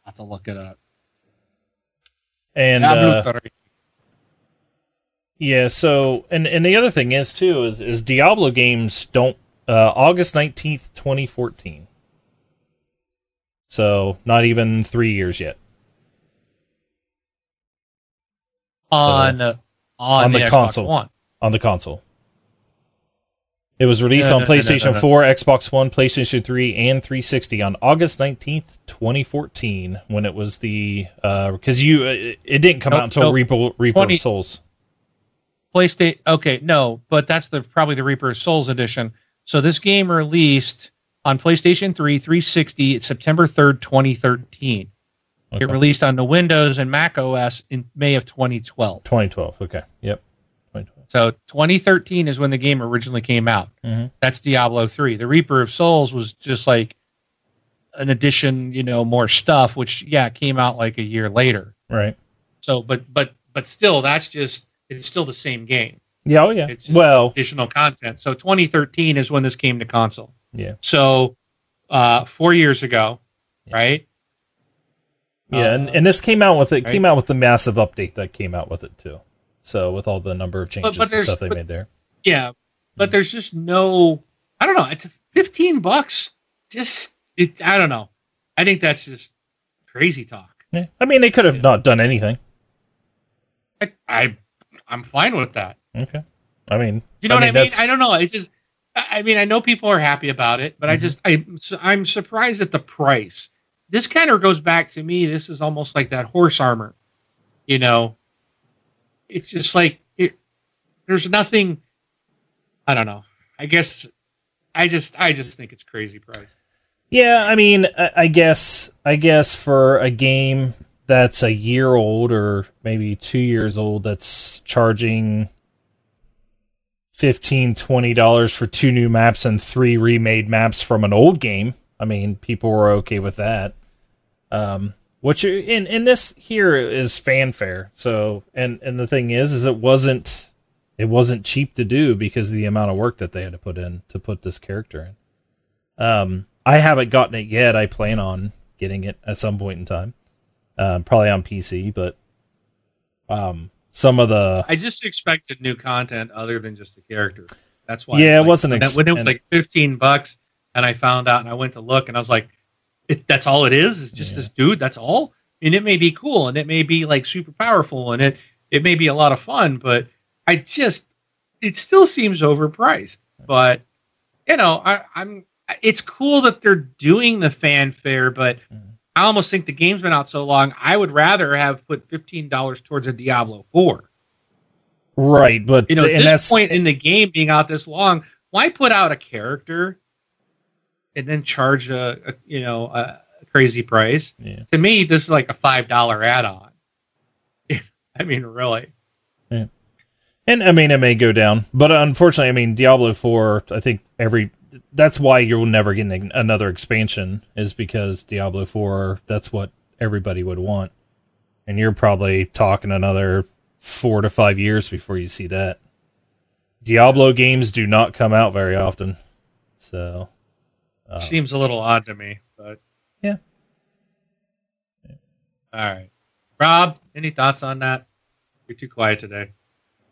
I have to look it up. and uh, Yeah, so and and the other thing is too is is Diablo games don't uh August 19th, 2014. So, not even 3 years yet on uh, on, on the, the Xbox console. One. on the console. It was released No, on no, PlayStation no, no. 4, Xbox One, PlayStation 3, and 360 on August 19th, 2014 when it was the uh cuz you it, it didn't come Nope, out until nope. Reaper, Reaper 20 of Souls. PlayStation. Okay, no, but that's the probably the Reaper of Souls edition. So this game released on PlayStation 3, 360, September 3rd, 2013. Okay. It released on the Windows and Mac OS in May of 2012. 2012. Okay. Yep. 2012. So 2013 is when the game originally came out. Mhm. That's Diablo 3. The Reaper of Souls was just like an addition, you know, more stuff, which yeah, came out like a year later. Right. So, but but but still, that's just it's still the same game. Yeah, oh yeah. It's just well, additional content. So 2013 is when this came to console. Yeah. So uh, four years ago, Yeah. right? Yeah, and, Uh, and this came out with it right. came out with the massive update that came out with it too. So with all the number of changes but and stuff they but- made there. Yeah, but there's just no. I don't know. It's 15 bucks. Just it. I don't know. I think that's just crazy talk. Yeah. I mean, they could have not done anything. I, I I'm fine with that. Okay. I mean, You know what I mean? that's- I don't know. It's just. I I mean, I know people are happy about it, but I Mhm. just I I'm surprised at the price. This kind of goes back to me. This is almost like that horse armor. You know, it's just like it. There's nothing. I don't know. I guess I just I just think it's crazy priced. Yeah, I mean, I, guess I guess for a game that's a year old or maybe two years old, that's charging 15 20 dollars for two new maps and three remade maps from an old game. I mean, people were okay with that. Um, what you in in this here is fanfare. So and and the thing is, is it wasn't it wasn't cheap to do because of the amount of work that they had to put in to put this character in. Um, I haven't gotten it yet. I plan on getting it at some point in time, um, probably on PC. But um, some of the I just expected new content other than just the character. That's why. Yeah, it like, wasn't ex- when it was like fifteen bucks, and I found out, and I went to look, and I was like, it, "That's all it is? Is just Yeah. this dude? That's all?" And it may be cool, and it may be like super powerful, and it it may be a lot of fun, but I just it still seems overpriced. But you know, I, I'm it's cool that they're doing the fanfare, but Mhm. I almost think the game's been out so long. I would rather have put fifteen dollars towards a Diablo Four. right, but You know, at this point in the game being out this long, why put out a character and then charge a, a you know a, crazy price? yeah. To me, this is like a five dollar add on. I mean, really. And I mean, it may go down, but uh, unfortunately, I mean, Diablo Four. I think every that's why you'll never get another expansion is because Diablo Four. That's what everybody would want, and you're probably talking another four to five years before you see that. Diablo games do not come out very often, so uh, Seems a little odd to me, but Yeah. All right, Rob, any thoughts on that? You're too quiet today.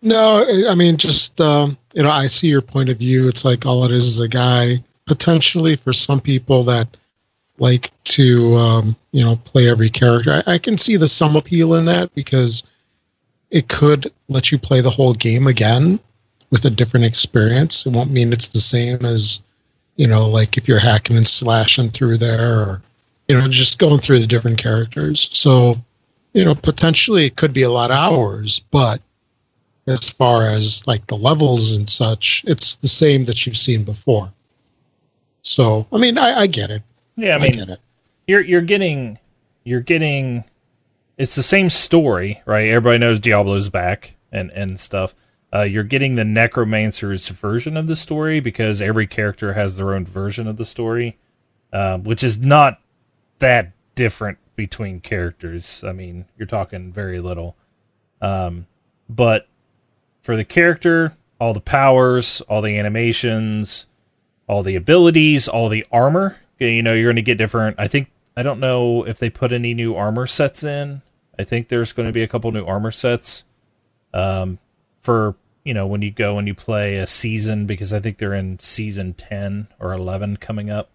No, I- I mean, just um, you know, I see your point of view. It's like all it is is a guy potentially for some people that like to um, you know play every character. I, I can see the some appeal in that because it could let you play the whole game again with a different experience. It won't mean it's the same as you know, like if you're hacking and slashing through there, or you know, just going through the different characters. So you know, potentially it could be a lot of hours, but as far as like the levels and such, it's the same that you've seen before. So, I mean, I, I get it. yeah, I, I mean, get it. you're you're getting you're getting it's the same story, right? Everybody knows Diablo's back and and stuff. Uh, you're getting the necromancer's version of the story because every character has their own version of the story, um, which is not that different between characters. I mean, you're talking very little. Um, but for the character, all the powers, all the animations, all the abilities, all the armor. You know, you're going to get different. I think I don't know if they put any new armor sets in. I think there's going to be a couple new armor sets um, for you know when you go and you play a season because I think they're in season ten or eleven coming up.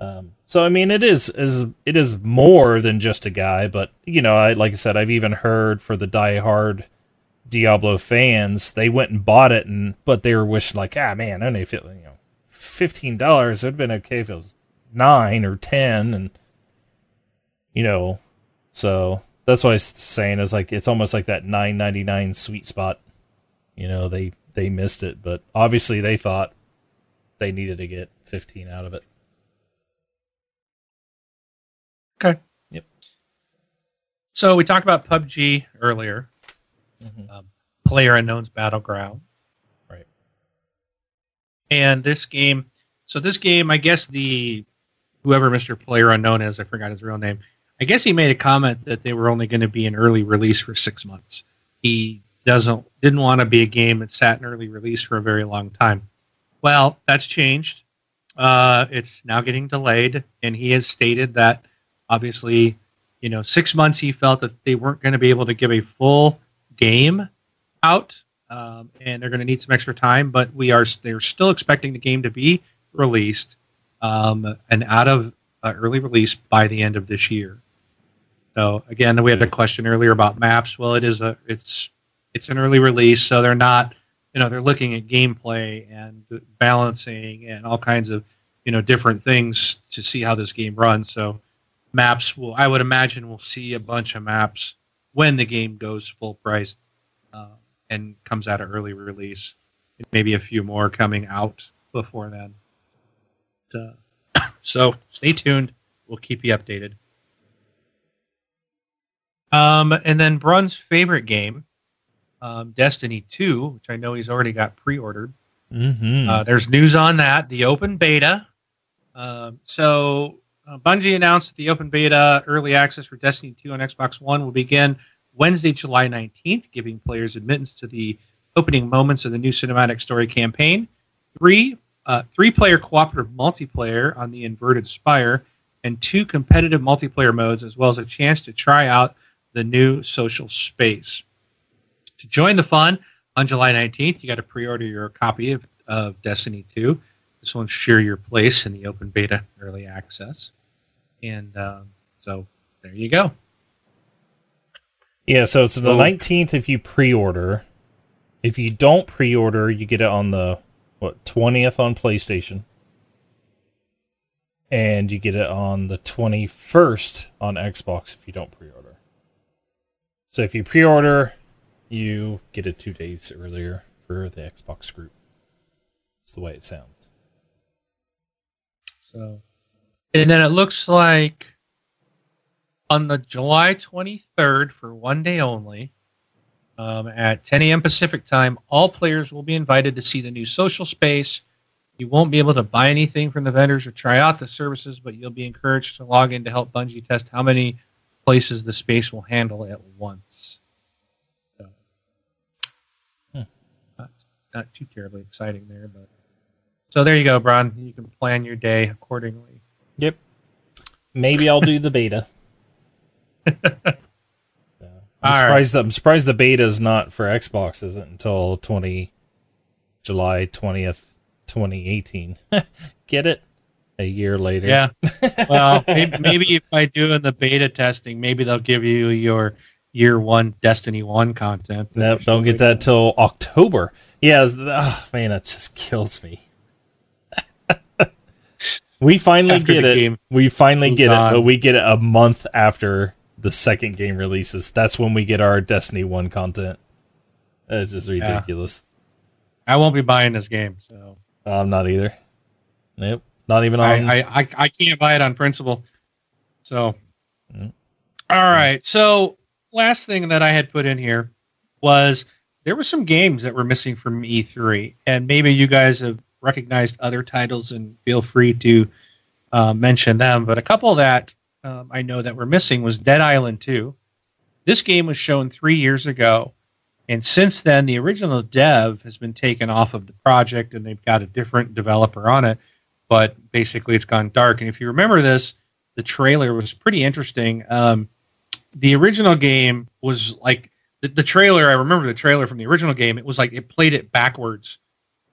Um, so I mean, it is is it is more than just a guy, but you know, I like I said, I've even heard for the die-hard Diablo fans, they went and bought it, and but they were wishing like, ah, man, only if it, you know, fifteen dollars. It'd been okay if it was nine or ten, and you know, so that's why I was saying is like it's almost like that nine ninety nine sweet spot. You know, they they missed it, but obviously they thought they needed to get fifteen out of it. Okay. Yep. So we talked about PUBG earlier, Mhm. um, Player Unknown's Battleground. Right. And this game, so this game, I guess the whoever Mr. Player Unknown is, I forgot his real name. I guess he made a comment that they were only going to be an early release for six months. He doesn't didn't want to be a game that sat in early release for a very long time. Well, that's changed. Uh, it's now getting delayed, and he has stated that obviously, you know, six months he felt that they weren't going to be able to give a full game out, um, and they're going to need some extra time. But we are they're still expecting the game to be released um, and out of uh, early release by the end of this year. So again, we had a question earlier about maps. Well, it is a it's it's an early release, so they're not you know they're looking at gameplay and balancing and all kinds of you know different things to see how this game runs. So maps will I would imagine we'll see a bunch of maps when the game goes full price uh, and comes out of early release. Maybe a few more coming out before then. Uh, so stay tuned. We'll keep you updated. Um, and then Brun's favorite game, um, Destiny 2, which I know he's already got pre-ordered. Mm-hmm. Uh, there's news on that, the open beta. Um, so uh, Bungie announced that the open beta early access for Destiny 2 on Xbox One will begin Wednesday, July 19th, giving players admittance to the opening moments of the new cinematic story campaign. Three uh, three player cooperative multiplayer on the Inverted Spire, and two competitive multiplayer modes, as well as a chance to try out the new social space. To join the fun on July 19th, you got to pre order your copy of, of Destiny 2. This will ensure your place in the open beta early access. And um, so there you go. Yeah, so it's the 19th if you pre-order. If you don't pre-order, you get it on the what 20th on PlayStation. And you get it on the 21st on Xbox if you don't pre-order. So if you pre-order, you get it 2 days earlier for the Xbox group. It's the way it sounds. So, and then it looks like on the July 23rd for one day only, um, at 10 a.m. Pacific time, all players will be invited to see the new social space. You won't be able to buy anything from the vendors or try out the services, but you'll be encouraged to log in to help Bungie test how many places the space will handle at once. So, Hmm. Not, too terribly exciting there, but so there you go, Brun. You can plan your day accordingly. Yep. Maybe I'll do the beta. So, I'm All surprised that I'm surprised the beta is not for Xbox isn't until 20 July 20th, 2018. Get it? A year later. Yeah. Well, maybe, maybe by doing the beta testing, maybe they'll give you your year one Destiny One content. Nope, don't get that till October. Yeah, ah, man, it just kills me. we finally After get it. We finally get it, but we get it a month after the second game releases. That's when we get our Destiny One content. It's just ridiculous. I won't be buying this game, so I'm not either. Nope, not even on. I, I, I, I can't buy it on principle. So, Mm. all right. So, last thing that I had put in here was there were some games that were missing from E3, and maybe you guys have recognized other titles, and feel free to uh, mention them. But a couple that um, I know that were missing was Dead Island 2. This game was shown three years ago, and since then, the original dev has been taken off of the project, and they've got a different developer on it. But basically, it's gone dark. And if you remember this, the trailer was pretty interesting. Um, the original game was like the, the trailer. I remember the trailer from the original game. It was like it played it backwards.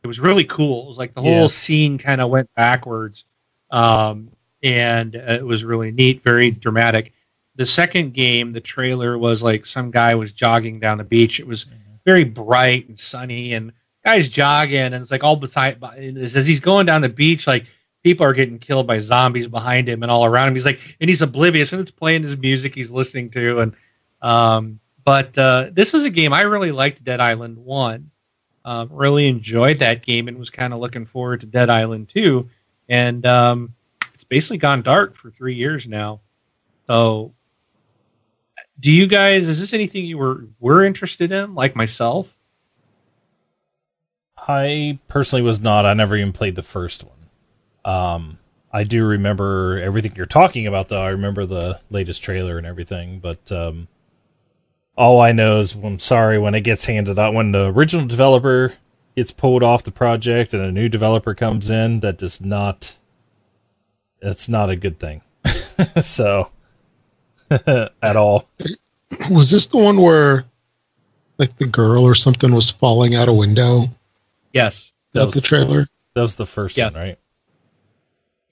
It was really cool. It was like the Yeah. whole scene kind of went backwards, um, and uh, it was really neat, very dramatic. The second game, the trailer was like some guy was jogging down the beach. It was very bright and sunny, and guys jogging, and it's like all beside. As he's going down the beach, like people are getting killed by zombies behind him and all around him. He's like, and he's oblivious, and it's playing his music he's listening to, and um, but uh, this is a game I really liked. Dead Island One, um, really enjoyed that game, and was kind of looking forward to Dead Island Two, and um, it's basically gone dark for three years now. So, do you guys? Is this anything you were were interested in, like myself? I personally was not. I never even played the first one. Um, I do remember everything you're talking about, though. I remember the latest trailer and everything, but um, all I know is I'm sorry when it gets handed out when the original developer gets pulled off the project and a new developer comes in. That does not. It's not a good thing. so, at all. Was this the one where, like, the girl or something was falling out a window? Yes. That That was, the trailer? that was the first Yes. one, right?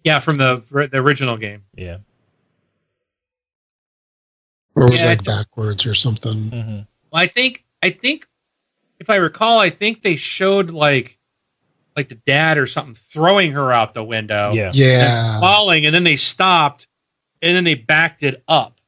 Yeah, from the the original game. Yeah. Or was Yeah, I like backwards or something? hmm Well, I think I think if I recall, I think they showed like like the dad or something throwing her out the window. Yeah. and Yeah. falling, and then they stopped, and then they backed it up,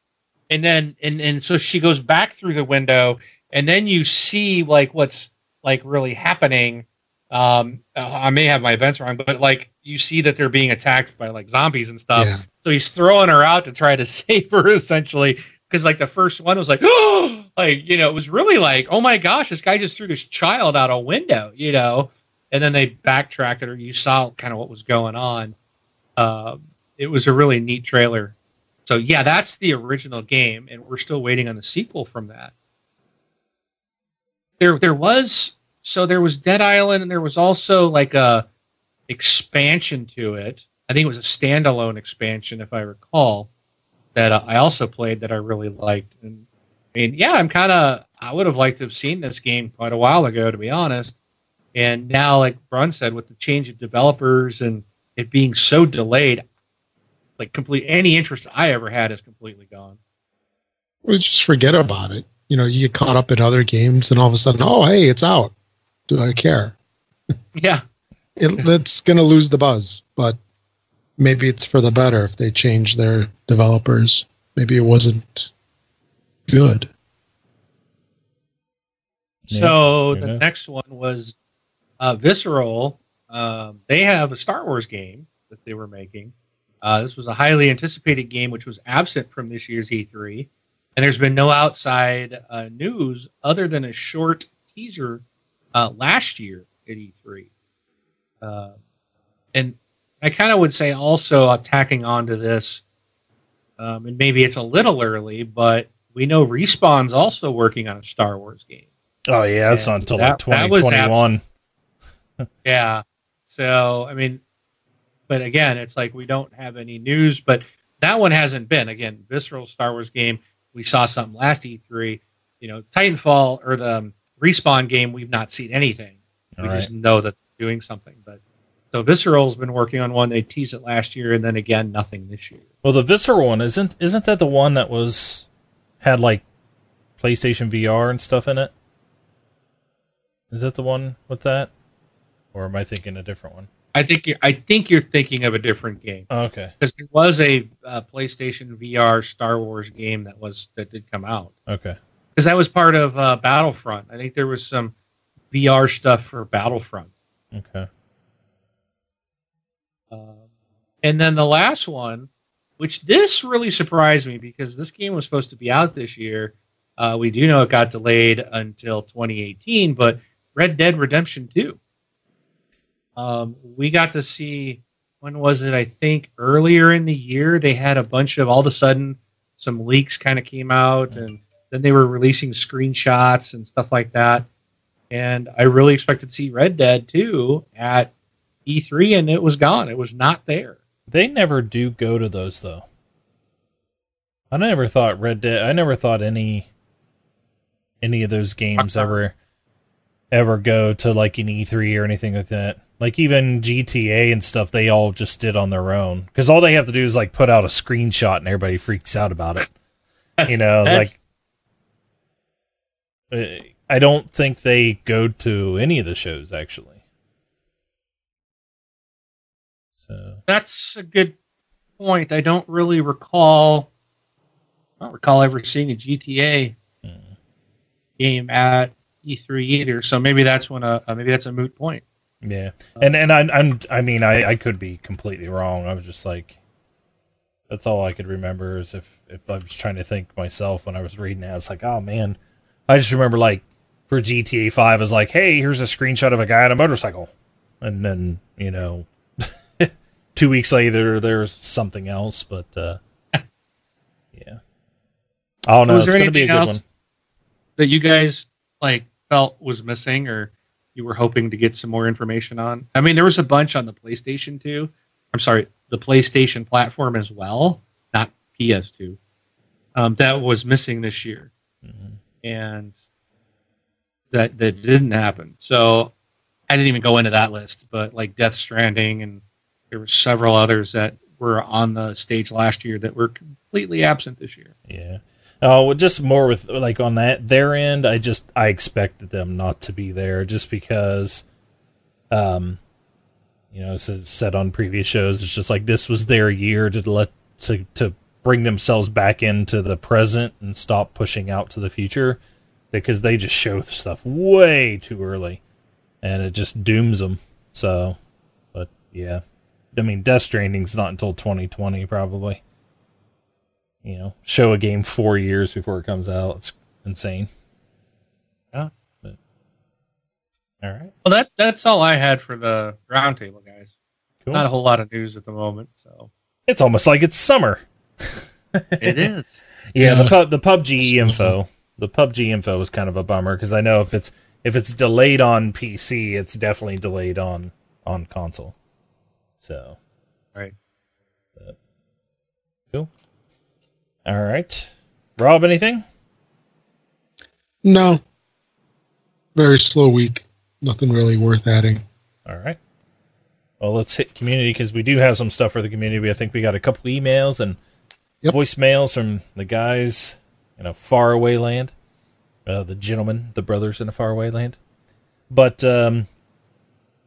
and then and and so she goes back through the window, and then you see like what's like really happening. Um, I may have my events wrong, but like you see that they're being attacked by like zombies and stuff. yeah. So he's throwing her out to try to save her essentially. Because like the first one was like, oh, like you know, it was really like, oh my gosh, this guy just threw this child out a window, you know. And then they backtracked it, or you saw kind of what was going on. Um, it was a really neat trailer. So yeah, that's the original game, and we're still waiting on the sequel from that. There, there was so there was Dead Island, and there was also like a expansion to it. I think it was a standalone expansion, if I recall, that uh, I also played that I really liked. And I mean, yeah, I'm kind of I would have liked to have seen this game quite a while ago, to be honest. And now, like Brun said, with the change of developers and it being so delayed, like complete any interest I ever had is completely gone. Well, just forget about it. You know, you get caught up in other games, and all of a sudden, oh, hey, it's out. Do I care? Yeah, it, it's going to lose the buzz, but maybe it's for the better if they change their developers. Maybe it wasn't good. So the next one was uh, Visceral. Um, they have a Star Wars game that they were making. Uh, this was a highly anticipated game, which was absent from this year's E3, and there's been no outside uh, news other than a short teaser uh, last year at E3. Uh, and I kind of would say also attacking onto this, um, and maybe it's a little early, but we know Respawn's also working on a Star Wars game. Oh yeah, that's not until that, like twenty twenty one. Yeah. So I mean, but again, it's like we don't have any news. But that one hasn't been again. Visceral Star Wars game. We saw something last E3. You know, Titanfall or the um, Respawn game. We've not seen anything. All we right. just know that they're doing something. But so Visceral's been working on one. They teased it last year, and then again, nothing this year. Well, the Visceral one isn't isn't that the one that was had like PlayStation VR and stuff in it? Is that the one with that, or am I thinking a different one? I think you're, I think you're thinking of a different game. Oh, okay. Because there was a uh, PlayStation VR Star Wars game that was that did come out. Okay. Because that was part of uh, Battlefront. I think there was some VR stuff for Battlefront. Okay. Um, and then the last one, which this really surprised me because this game was supposed to be out this year. Uh, we do know it got delayed until 2018, but Red Dead Redemption 2. Um, we got to see when was it? I think earlier in the year they had a bunch of all of a sudden some leaks kind of came out, and then they were releasing screenshots and stuff like that. And I really expected to see Red Dead 2 at E3, and it was gone. It was not there. They never do go to those though. I never thought Red Dead. I never thought any any of those games uh-huh. ever ever go to like an E3 or anything like that. Like even GTA and stuff, they all just did on their own because all they have to do is like put out a screenshot and everybody freaks out about it. you know, like I don't think they go to any of the shows actually. So that's a good point. I don't really recall. I don't recall ever seeing a GTA hmm. game at E3 either. So maybe that's when a uh, maybe that's a moot point. Yeah, and and I I'm, I mean I I could be completely wrong. I was just like, that's all I could remember is if if I was trying to think myself when I was reading it. I was like, oh man, I just remember like for GTA Five, I was like, hey, here's a screenshot of a guy on a motorcycle, and then you know, two weeks later there's something else. But uh, yeah, I don't know. Was it's going to be a good one. That you guys like felt was missing or you were hoping to get some more information on? I mean, there was a bunch on the PlayStation 2. I'm sorry, the PlayStation platform as well, not PS2. Um, that was missing this year, mm-hmm. And that that didn't happen. So I didn't even go into that list, but like Death Stranding, and there were several others that were on the stage last year that were completely absent this year. Yeah. Oh, just more with like on that their end. I just I expected them not to be there just because, um, you know, as said on previous shows, it's just like this was their year to let to to bring themselves back into the present and stop pushing out to the future because they just show stuff way too early and it just dooms them. So, but yeah, I mean, Death Stranding's not until 2020 probably you know, show a game four years before it comes out. It's insane. Yeah. But, all right. Well, that that's all I had for the roundtable, guys. Cool. Not a whole lot of news at the moment, so. It's almost like it's summer. It is. Yeah, Yeah. the pub, the PUBG info, the PUBG info was kind of a bummer because I know if it's if it's delayed on PC, it's definitely delayed on on console. So Right. cool. All right, Rob, anything? No. Very slow week. Nothing really worth adding. All right. Well, let's hit community because we do have some stuff for the community. I think we got a couple emails and Yep. voicemails from the guys in a faraway land, uh, the gentlemen, the brothers in a faraway land. But um,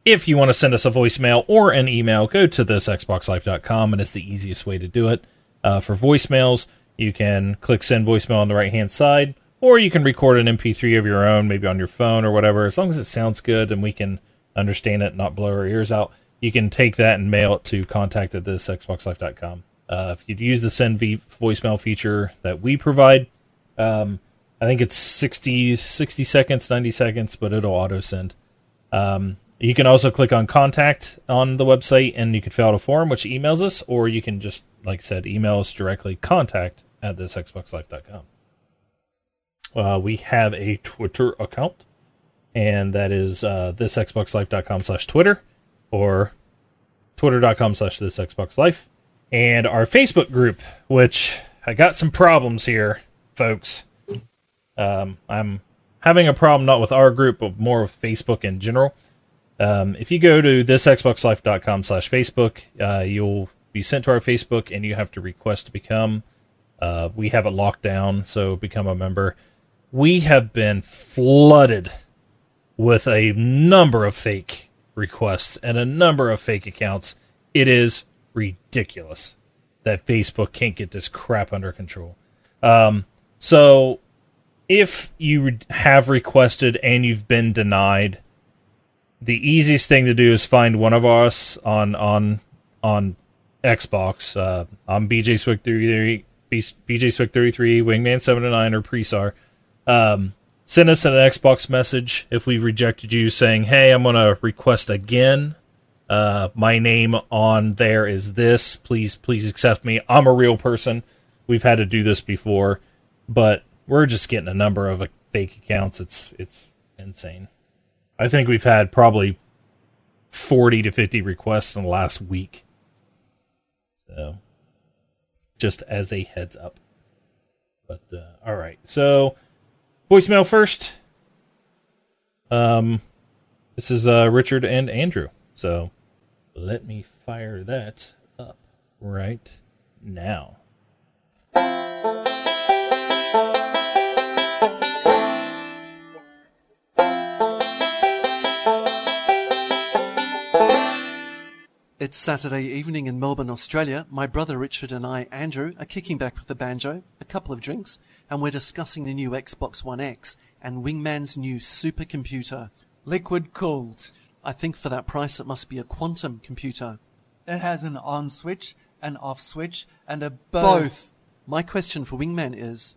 if you want to send us a voicemail or an email, go to this xboxlife.com and it's the easiest way to do it. Uh, for voicemails, you can click send voicemail on the right hand side, or you can record an MP3 of your own, maybe on your phone or whatever. As long as it sounds good and we can understand it, not blow our ears out, you can take that and mail it to contact at this xboxlife.com. Uh, if you'd use the send v- voicemail feature that we provide, um, I think it's 60, 60 seconds, 90 seconds, but it'll auto send. Um, you can also click on contact on the website and you can fill out a form which emails us, or you can just, like I said, email us directly contact at this xboxlife.com. Uh, we have a Twitter account, and that is uh, thisxboxlife.com slash Twitter or twitter.com slash thisxboxlife. And our Facebook group, which I got some problems here, folks. Um, I'm having a problem not with our group, but more with Facebook in general. Um, if you go to thisxboxlife.com slash Facebook, uh, you'll be sent to our Facebook and you have to request to become. Uh, we have it locked down, so become a member. We have been flooded with a number of fake requests and a number of fake accounts. It is ridiculous that Facebook can't get this crap under control. Um, so if you have requested and you've been denied, the easiest thing to do is find one of us on on on Xbox. Uh, I'm BJ Swick 33, BJ Swick 33, Wingman 79, or Presar. Um, send us an Xbox message if we rejected you, saying, "Hey, I'm gonna request again. Uh, my name on there is this. Please, please accept me. I'm a real person. We've had to do this before, but we're just getting a number of uh, fake accounts. It's it's insane. I think we've had probably 40 to 50 requests in the last week. So, just as a heads up. But uh, all right, so voicemail first. Um, this is uh, Richard and Andrew. So let me fire that up right now. It's Saturday evening in Melbourne, Australia. My brother Richard and I, Andrew, are kicking back with the banjo, a couple of drinks, and we're discussing the new Xbox One X and Wingman's new supercomputer. Liquid cooled. I think for that price it must be a quantum computer. It has an on switch, an off switch, and a both. Both. My question for Wingman is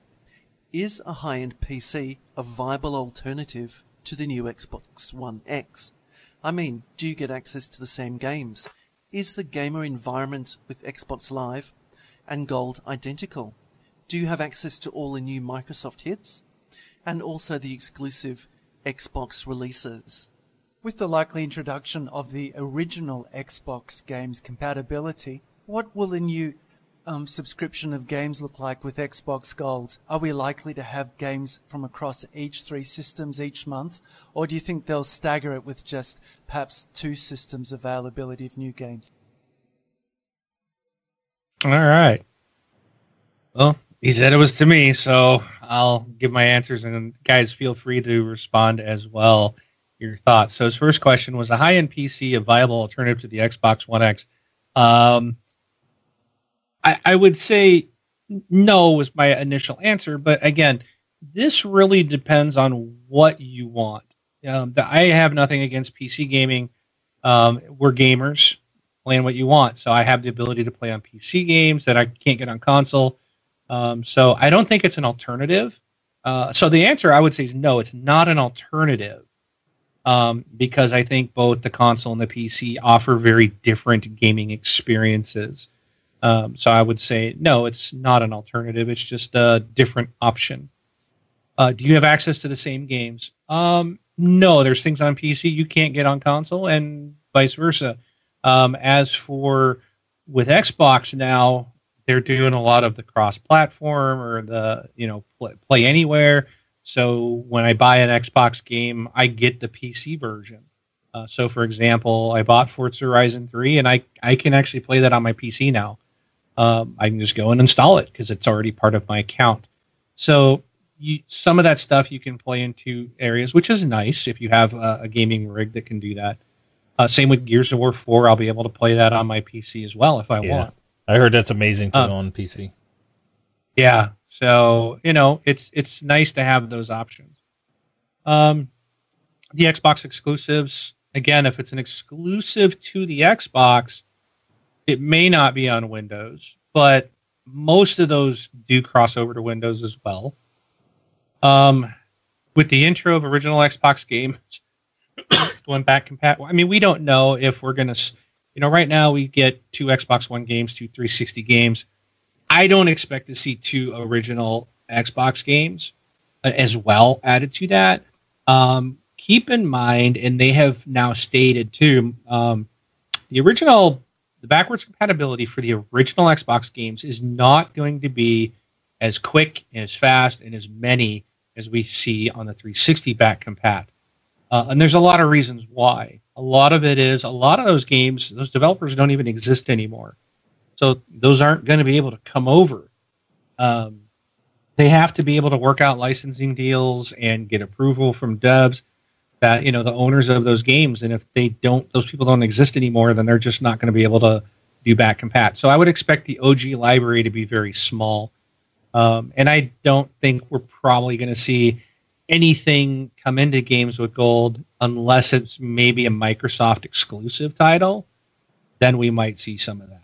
Is a high end PC a viable alternative to the new Xbox One X? I mean, do you get access to the same games? Is the gamer environment with Xbox Live and Gold identical? Do you have access to all the new Microsoft hits? And also the exclusive Xbox releases? With the likely introduction of the original Xbox games compatibility, what will the new um, subscription of games look like with Xbox Gold? Are we likely to have games from across each three systems each month? Or do you think they'll stagger it with just perhaps two systems availability of new games? All right. Well, he said it was to me, so I'll give my answers, and guys, feel free to respond as well. Your thoughts. So his first question was: a high-end PC a viable alternative to the Xbox One X? Um, I, I would say no was my initial answer, but again, this really depends on what you want. Um, the, I have nothing against PC gaming. Um, we're gamers playing what you want. So I have the ability to play on PC games that I can't get on console. Um, so I don't think it's an alternative. Uh, so the answer I would say is no, it's not an alternative um, because I think both the console and the PC offer very different gaming experiences. Um, so I would say no, it's not an alternative. It's just a different option. Uh, do you have access to the same games? Um, no, there's things on PC you can't get on console, and vice versa. Um, as for with Xbox now, they're doing a lot of the cross-platform or the you know play, play anywhere. So when I buy an Xbox game, I get the PC version. Uh, so, for example, I bought Forza Horizon 3, and I, I can actually play that on my PC now. Um, I can just go and install it because it's already part of my account. So, you, some of that stuff you can play into areas, which is nice if you have a, a gaming rig that can do that. Uh, same with Gears of War 4. I'll be able to play that on my PC as well if I Yeah. want. I heard that's amazing too Uh, on PC. Yeah. So, you know, it's it's nice to have those options. Um the Xbox exclusives, again, if it's an exclusive to the Xbox, it may not be on Windows, but most of those do cross over to Windows as well. Um with the intro of original Xbox games going back compatible. I mean, we don't know if we're to you know, right now we get two Xbox One games, two 360 games. I don't expect to see two original Xbox games uh, as well added to that. Um, keep in mind, and they have now stated too, um, the original, the backwards compatibility for the original Xbox games is not going to be as quick, and as fast, and as many as we see on the 360 back compat. Uh, and there's a lot of reasons why. A lot of it is a lot of those games, those developers don't even exist anymore. So those aren't going to be able to come over. Um, they have to be able to work out licensing deals and get approval from devs that you know the owners of those games. And if they don't, those people don't exist anymore, then they're just not going to be able to do back compat. So I would expect the OG library to be very small. Um, and I don't think we're probably going to see anything come into games with gold unless it's maybe a Microsoft exclusive title. Then we might see some of that.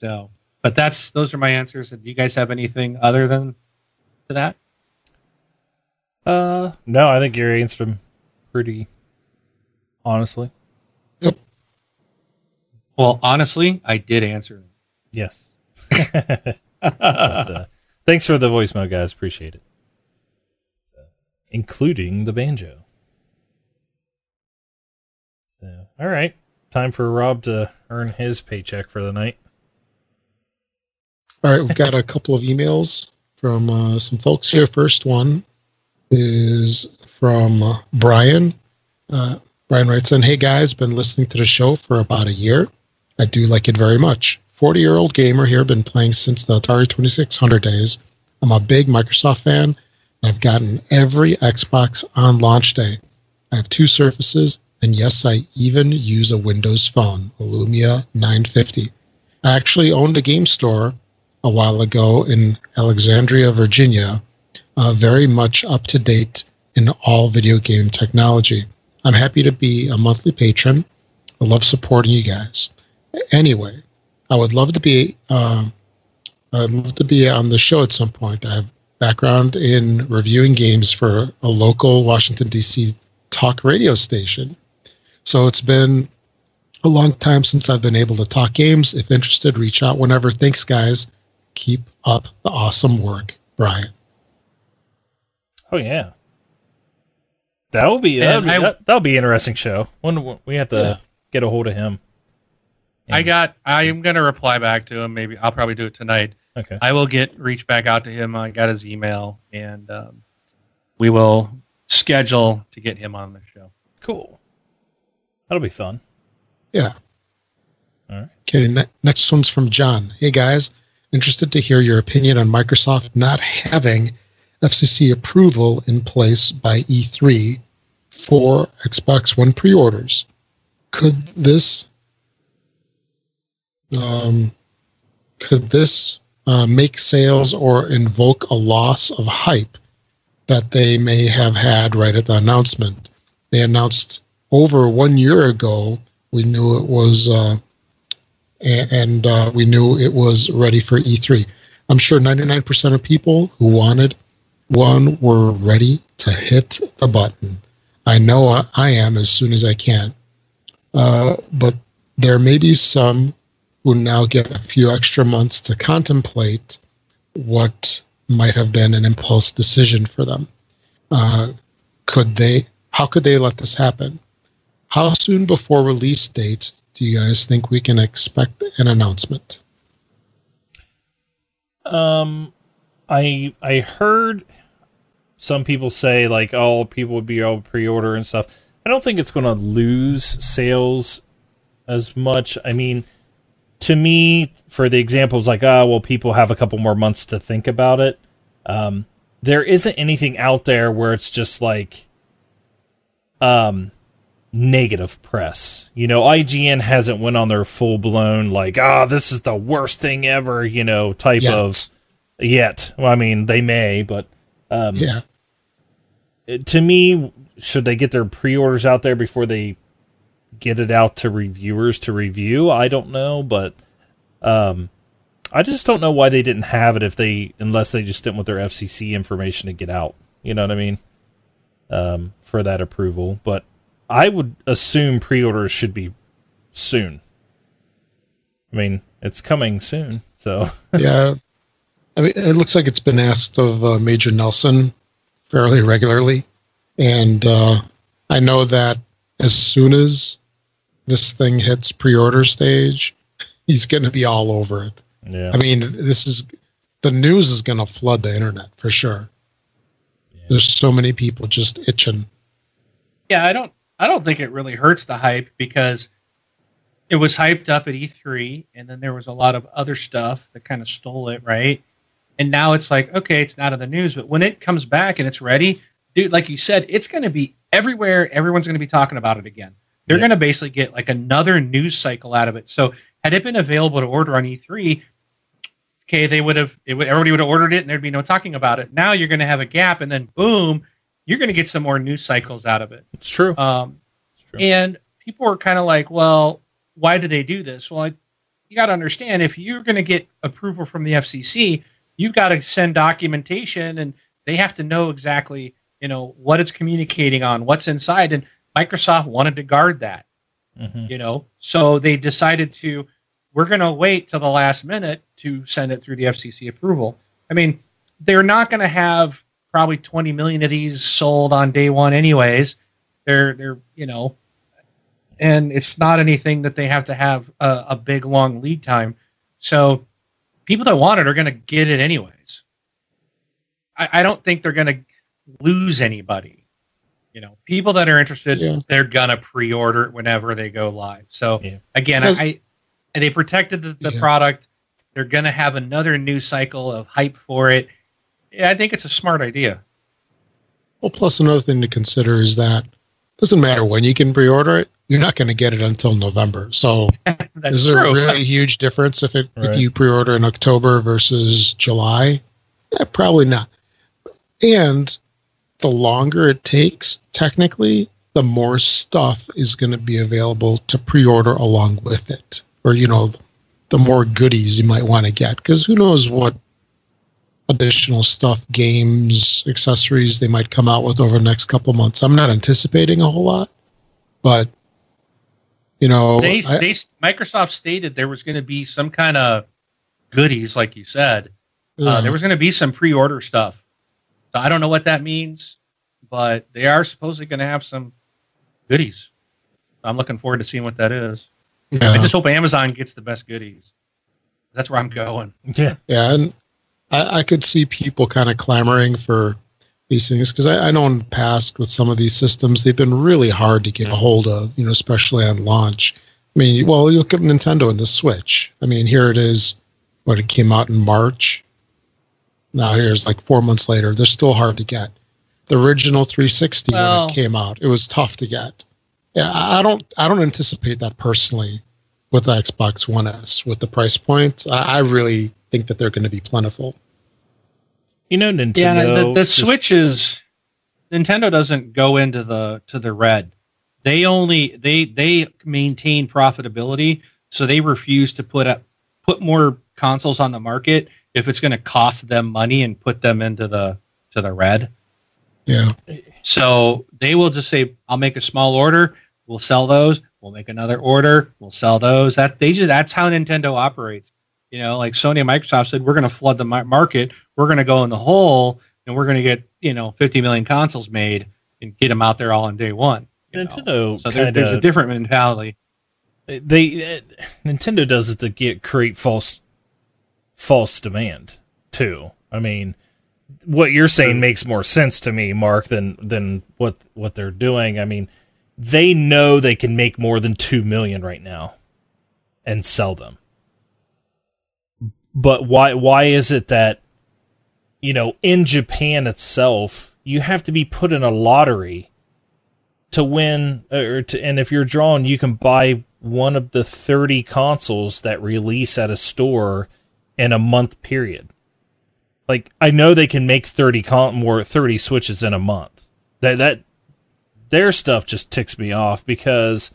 So, but that's those are my answers. Do you guys have anything other than to that? Uh, no, I think you answered them pretty honestly. Yep. Well, honestly, I did answer. Yes. But, uh, thanks for the voicemail, guys. Appreciate it. So, including the banjo. So, all right. Time for Rob to earn his paycheck for the night. All right, we've got a couple of emails from uh, some folks here. First one is from Brian. Uh, Brian writes in, Hey guys, been listening to the show for about a year. I do like it very much. 40 year old gamer here, been playing since the Atari 2600 days. I'm a big Microsoft fan. I've gotten every Xbox on launch day. I have two Surfaces, and yes, I even use a Windows phone, a Lumia 950. I actually owned a game store a while ago in Alexandria, Virginia, uh, very much up to date in all video game technology. I'm happy to be a monthly patron. I love supporting you guys. Anyway, I would love to be. Um, I'd love to be on the show at some point. I have background in reviewing games for a local Washington D.C. talk radio station, so it's been a long time since I've been able to talk games. If interested, reach out whenever. Thanks, guys. Keep up the awesome work, Brian. Oh yeah, that will be that'll be, I- that, that'll be interesting show. When we have to Yeah. get a hold of him. I got. I am going to reply back to him. Maybe I'll probably do it tonight. Okay. I will get reach back out to him. I got his email, and um, we will schedule to get him on the show. Cool. That'll be fun. Yeah. All right. Okay, ne- next one's from John. Hey guys, interested to hear your opinion on Microsoft not having FCC approval in place by E3 for Xbox One pre-orders. Could this um, could this uh, make sales or invoke a loss of hype that they may have had right at the announcement? They announced over one year ago. We knew it was. Uh, a- and uh, we knew it was ready for E3. I'm sure 99% of people who wanted one were ready to hit the button. I know I, I am as soon as I can. Uh, but there may be some who now get a few extra months to contemplate what might have been an impulse decision for them. Uh, could they? How could they let this happen? How soon before release date do you guys think we can expect an announcement? Um, I I heard some people say like, oh, people would be able to pre-order and stuff. I don't think it's going to lose sales as much. I mean, to me, for the examples like, ah, oh, well, people have a couple more months to think about it. Um, there isn't anything out there where it's just like, um, negative press. You know, IGN hasn't went on their full blown like, ah, oh, this is the worst thing ever. You know, type yet. of yet. Well, I mean, they may, but um, yeah. To me, should they get their pre-orders out there before they get it out to reviewers to review? I don't know, but um, I just don't know why they didn't have it if they unless they just didn't want their FCC information to get out. You know what I mean? Um, for that approval, but I would assume pre-orders should be soon. I mean, it's coming soon, so yeah. I mean, it looks like it's been asked of uh, Major Nelson fairly regularly, and uh, I know that as soon as this thing hits pre-order stage, he's going to be all over it. Yeah. I mean, this is the news is going to flood the internet for sure. Yeah. There's so many people just itching. Yeah, I don't I don't think it really hurts the hype because it was hyped up at E3 and then there was a lot of other stuff that kind of stole it, right? And now it's like, okay, it's not in the news, but when it comes back and it's ready, dude, like you said, it's going to be everywhere. Everyone's going to be talking about it again. They're yeah. going to basically get like another news cycle out of it. So had it been available to order on E3, okay, they would have, would, everybody would have ordered it and there'd be no talking about it. Now you're going to have a gap and then boom, you're going to get some more news cycles out of it. It's true. Um, it's true. And people are kind of like, well, why do they do this? Well, I, you got to understand if you're going to get approval from the FCC, you've got to send documentation and they have to know exactly, you know, what it's communicating on, what's inside. And Microsoft wanted to guard that, mm-hmm. you know, so they decided to, we're going to wait till the last minute to send it through the FCC approval. I mean, they're not going to have probably 20 million of these sold on day one anyways. They're they're you know and it's not anything that they have to have a, a big long lead time. So people that want it are going to get it anyways. I, I don't think they're going to lose anybody. You know people that are interested yeah. they're going to pre-order it whenever they go live. So yeah. again I, I they protected the, the yeah. product. They're going to have another new cycle of hype for it yeah, I think it's a smart idea. Well, plus another thing to consider is that it doesn't matter when you can pre-order it, you're not going to get it until November. So is there true. a really huge difference if it right. if you pre-order in October versus July? Yeah, probably not. And the longer it takes, technically, the more stuff is going to be available to pre-order along with it, or you know, the more goodies you might want to get because who knows what additional stuff, games, accessories they might come out with over the next couple months. I'm not anticipating a whole lot, but you know, they, I, they Microsoft stated there was going to be some kind of goodies, like you said. Yeah. Uh, there was going to be some pre-order stuff. So I don't know what that means, but they are supposedly going to have some goodies. I'm looking forward to seeing what that is. Yeah. I just hope Amazon gets the best goodies. That's where I'm going. Yeah. Yeah, and I, I could see people kind of clamoring for these things because I, I, know in the past with some of these systems they've been really hard to get a mm-hmm. hold of, you know, especially on launch. I mean, well, you look at Nintendo and the Switch. I mean, here it is. What it came out in March. Now here's like four months later. They're still hard to get. The original 360 well, when it came out, it was tough to get. Yeah, I don't. I don't anticipate that personally with the Xbox One S with the price point. I, I really think that they're going to be plentiful. You know, Nintendo. Yeah, the, the just... Switch is Nintendo doesn't go into the to the red. They only they they maintain profitability, so they refuse to put up put more consoles on the market if it's going to cost them money and put them into the to the red. Yeah. So they will just say, "I'll make a small order. We'll sell those. We'll make another order. We'll sell those. That they just that's how Nintendo operates. You know, like Sony and Microsoft said, we're going to flood the market. We're going to go in the hole, and we're going to get you know 50 million consoles made and get them out there all on day one. Nintendo, know? so there, there's a different mentality. They uh, Nintendo does it to get create false false demand too. I mean, what you're saying makes more sense to me, Mark, than than what what they're doing. I mean, they know they can make more than 2 million right now and sell them. But why why is it that you know, in Japan itself, you have to be put in a lottery to win or to, and if you're drawn, you can buy one of the 30 consoles that release at a store in a month period. Like I know they can make 30 con- more 30 switches in a month. That that their stuff just ticks me off because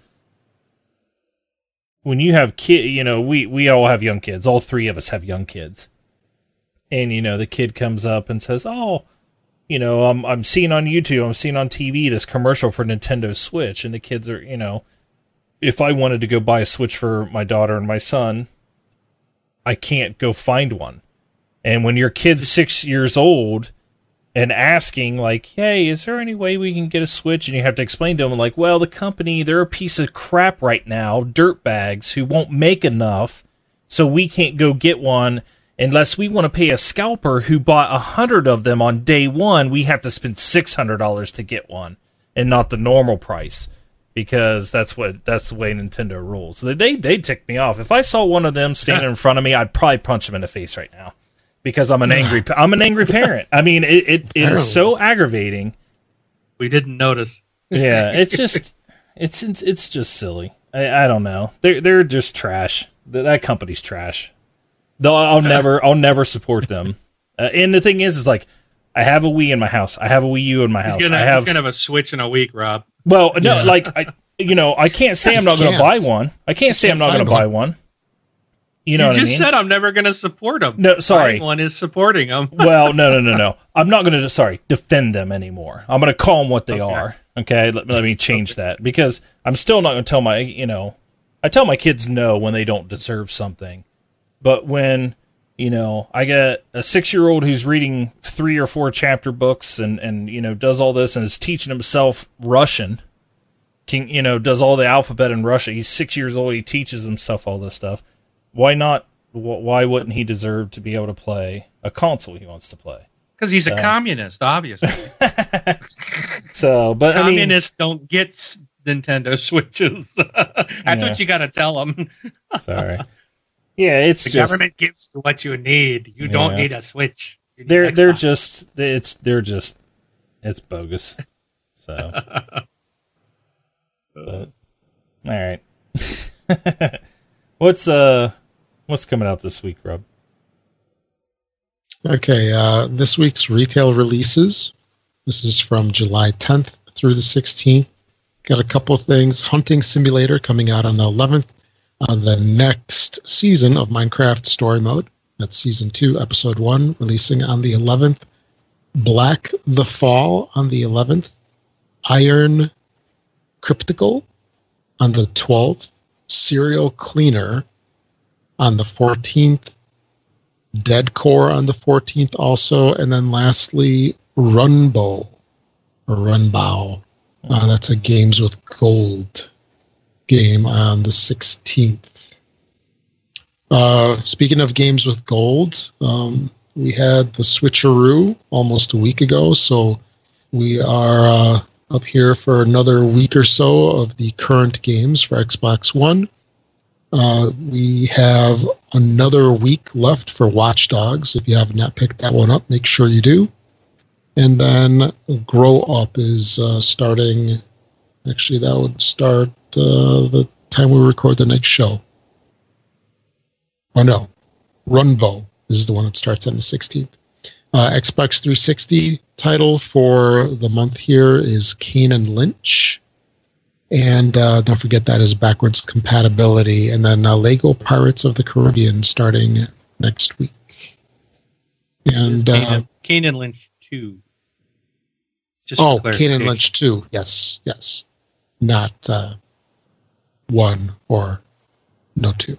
when you have kid, you know, we we all have young kids. All three of us have young kids. And you know, the kid comes up and says, "Oh, you know, I'm I'm seeing on YouTube, I'm seeing on TV this commercial for Nintendo Switch." And the kids are, you know, if I wanted to go buy a Switch for my daughter and my son, I can't go find one. And when your kid's 6 years old, and asking like, "Hey, is there any way we can get a Switch?" And you have to explain to them like, "Well, the company they're a piece of crap right now, dirt bags who won't make enough, so we can't go get one." Unless we want to pay a scalper who bought a hundred of them on day one, we have to spend six hundred dollars to get one, and not the normal price, because that's what that's the way Nintendo rules. So they they tick me off. If I saw one of them standing in front of me, I'd probably punch him in the face right now because I'm an angry I'm an angry parent. I mean, it it, it is so aggravating. We didn't notice. Yeah, it's just it's it's, it's just silly. I, I don't know. They're they're just trash. That company's trash. Though I'll never I'll never support them. Uh, and the thing is, is like I have a Wii in my house. I have a Wii U in my house. He's gonna, I have, he's gonna have a Switch in a week, Rob. Well, no, yeah. like I, you know, I can't say I'm not going to buy one. I can't say I'm not going to buy one. You know you just I mean? said I'm never going to support them. No, sorry. One is supporting them. well, no, no, no, no. I'm not going to. Sorry, defend them anymore. I'm going to call them what they okay. are. Okay, let, let me change okay. that because I'm still not going to tell my. You know, I tell my kids no when they don't deserve something, but when you know I get a six year old who's reading three or four chapter books and and you know does all this and is teaching himself Russian. Can you know does all the alphabet in Russian? He's six years old. He teaches himself all this stuff why not? Why wouldn't he deserve to be able to play a console he wants to play? Because he's a uh, communist, obviously. so, but communists I mean, don't get Nintendo Switches. That's yeah. what you got to tell them. Sorry. Yeah, it's the just, government gives you what you need. You yeah. don't need a Switch. Need they're Xbox. they're just it's they're just it's bogus. So, but, all right. What's uh What's coming out this week, Rob? Okay, uh, this week's retail releases. This is from July 10th through the 16th. Got a couple things. Hunting Simulator coming out on the 11th. Uh, the next season of Minecraft Story Mode. That's season two, episode one, releasing on the 11th. Black the Fall on the 11th. Iron Crypticle on the 12th. Serial Cleaner on the 14th, Dead Core on the 14th also, and then lastly, Runbow or Runbow. Uh, that's a Games with Gold game on the 16th. Uh, speaking of games with gold, um, we had the switcheroo almost a week ago, so we are uh, up here for another week or so of the current games for Xbox One. Uh, we have another week left for Watch Dogs. If you have not picked that one up, make sure you do. And then Grow Up is uh, starting. Actually, that would start uh, the time we record the next show. Oh no, Runbow is the one that starts on the 16th. Uh, Xbox 360 title for the month here is Kane and Lynch. And uh, don't forget that is backwards compatibility. And then uh, Lego Pirates of the Caribbean starting next week. And uh, Kane and Lynch 2. Just oh, Kane and Lynch 2. Yes, yes. Not uh, one or no two.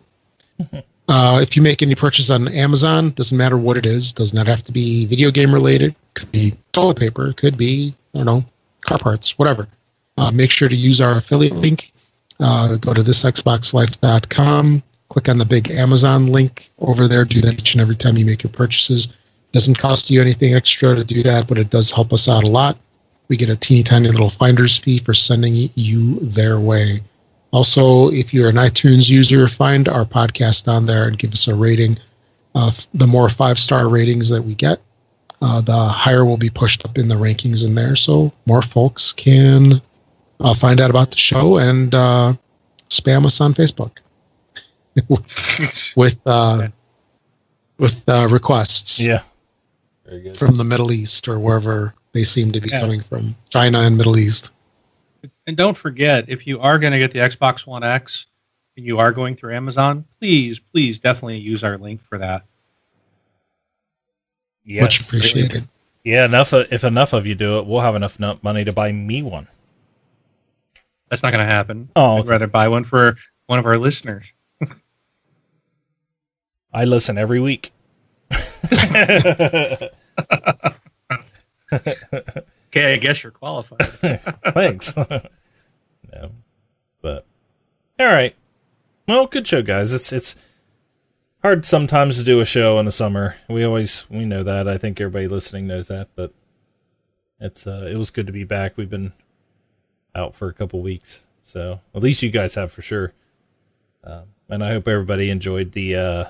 uh, if you make any purchase on Amazon, doesn't matter what it is. Does not have to be video game related. Could be toilet paper. Could be I don't know car parts, whatever. Uh, make sure to use our affiliate link. Uh, go to thisxboxlife.com. Click on the big Amazon link over there. Do that each and every time you make your purchases. Doesn't cost you anything extra to do that, but it does help us out a lot. We get a teeny tiny little finder's fee for sending you their way. Also, if you're an iTunes user, find our podcast on there and give us a rating. Uh, the more five star ratings that we get, uh, the higher we'll be pushed up in the rankings in there. So more folks can uh, find out about the show and uh, spam us on Facebook with uh, with uh, requests Yeah. Very good. from the Middle East or wherever they seem to be Yeah. coming from, China and Middle East. And don't forget, if you are going to get the Xbox One X and you are going through Amazon, please, please definitely use our link for that. Yes. Much appreciated. Yeah, enough. Of, if enough of you do it, we'll have enough money to buy me one. That's not going to happen. Oh, I'd okay. rather buy one for one of our listeners. I listen every week. Okay, I guess you're qualified. Thanks. no, but all right. Well, good show, guys. It's it's hard sometimes to do a show in the summer. We always we know that. I think everybody listening knows that. But it's uh, it was good to be back. We've been out for a couple weeks, so at least you guys have for sure. Um, and I hope everybody enjoyed the uh,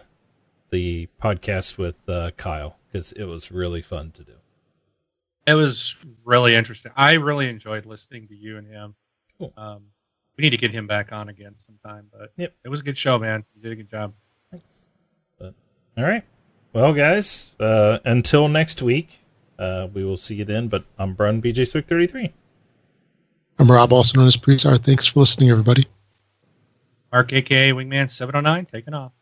the podcast with uh, Kyle because it was really fun to do. it was really interesting. I really enjoyed listening to you and him. Cool. Um, we need to get him back on again sometime. But Yep. it was a good show, man. You did a good job. Thanks. But all right. Well, guys, uh, until next week, uh, we will see you then. But I'm Brun BJ Swick 33. I'm Rob, also known as Presar. Thanks for listening, everybody. Mark, aka Wingman seven hundred nine, taking off.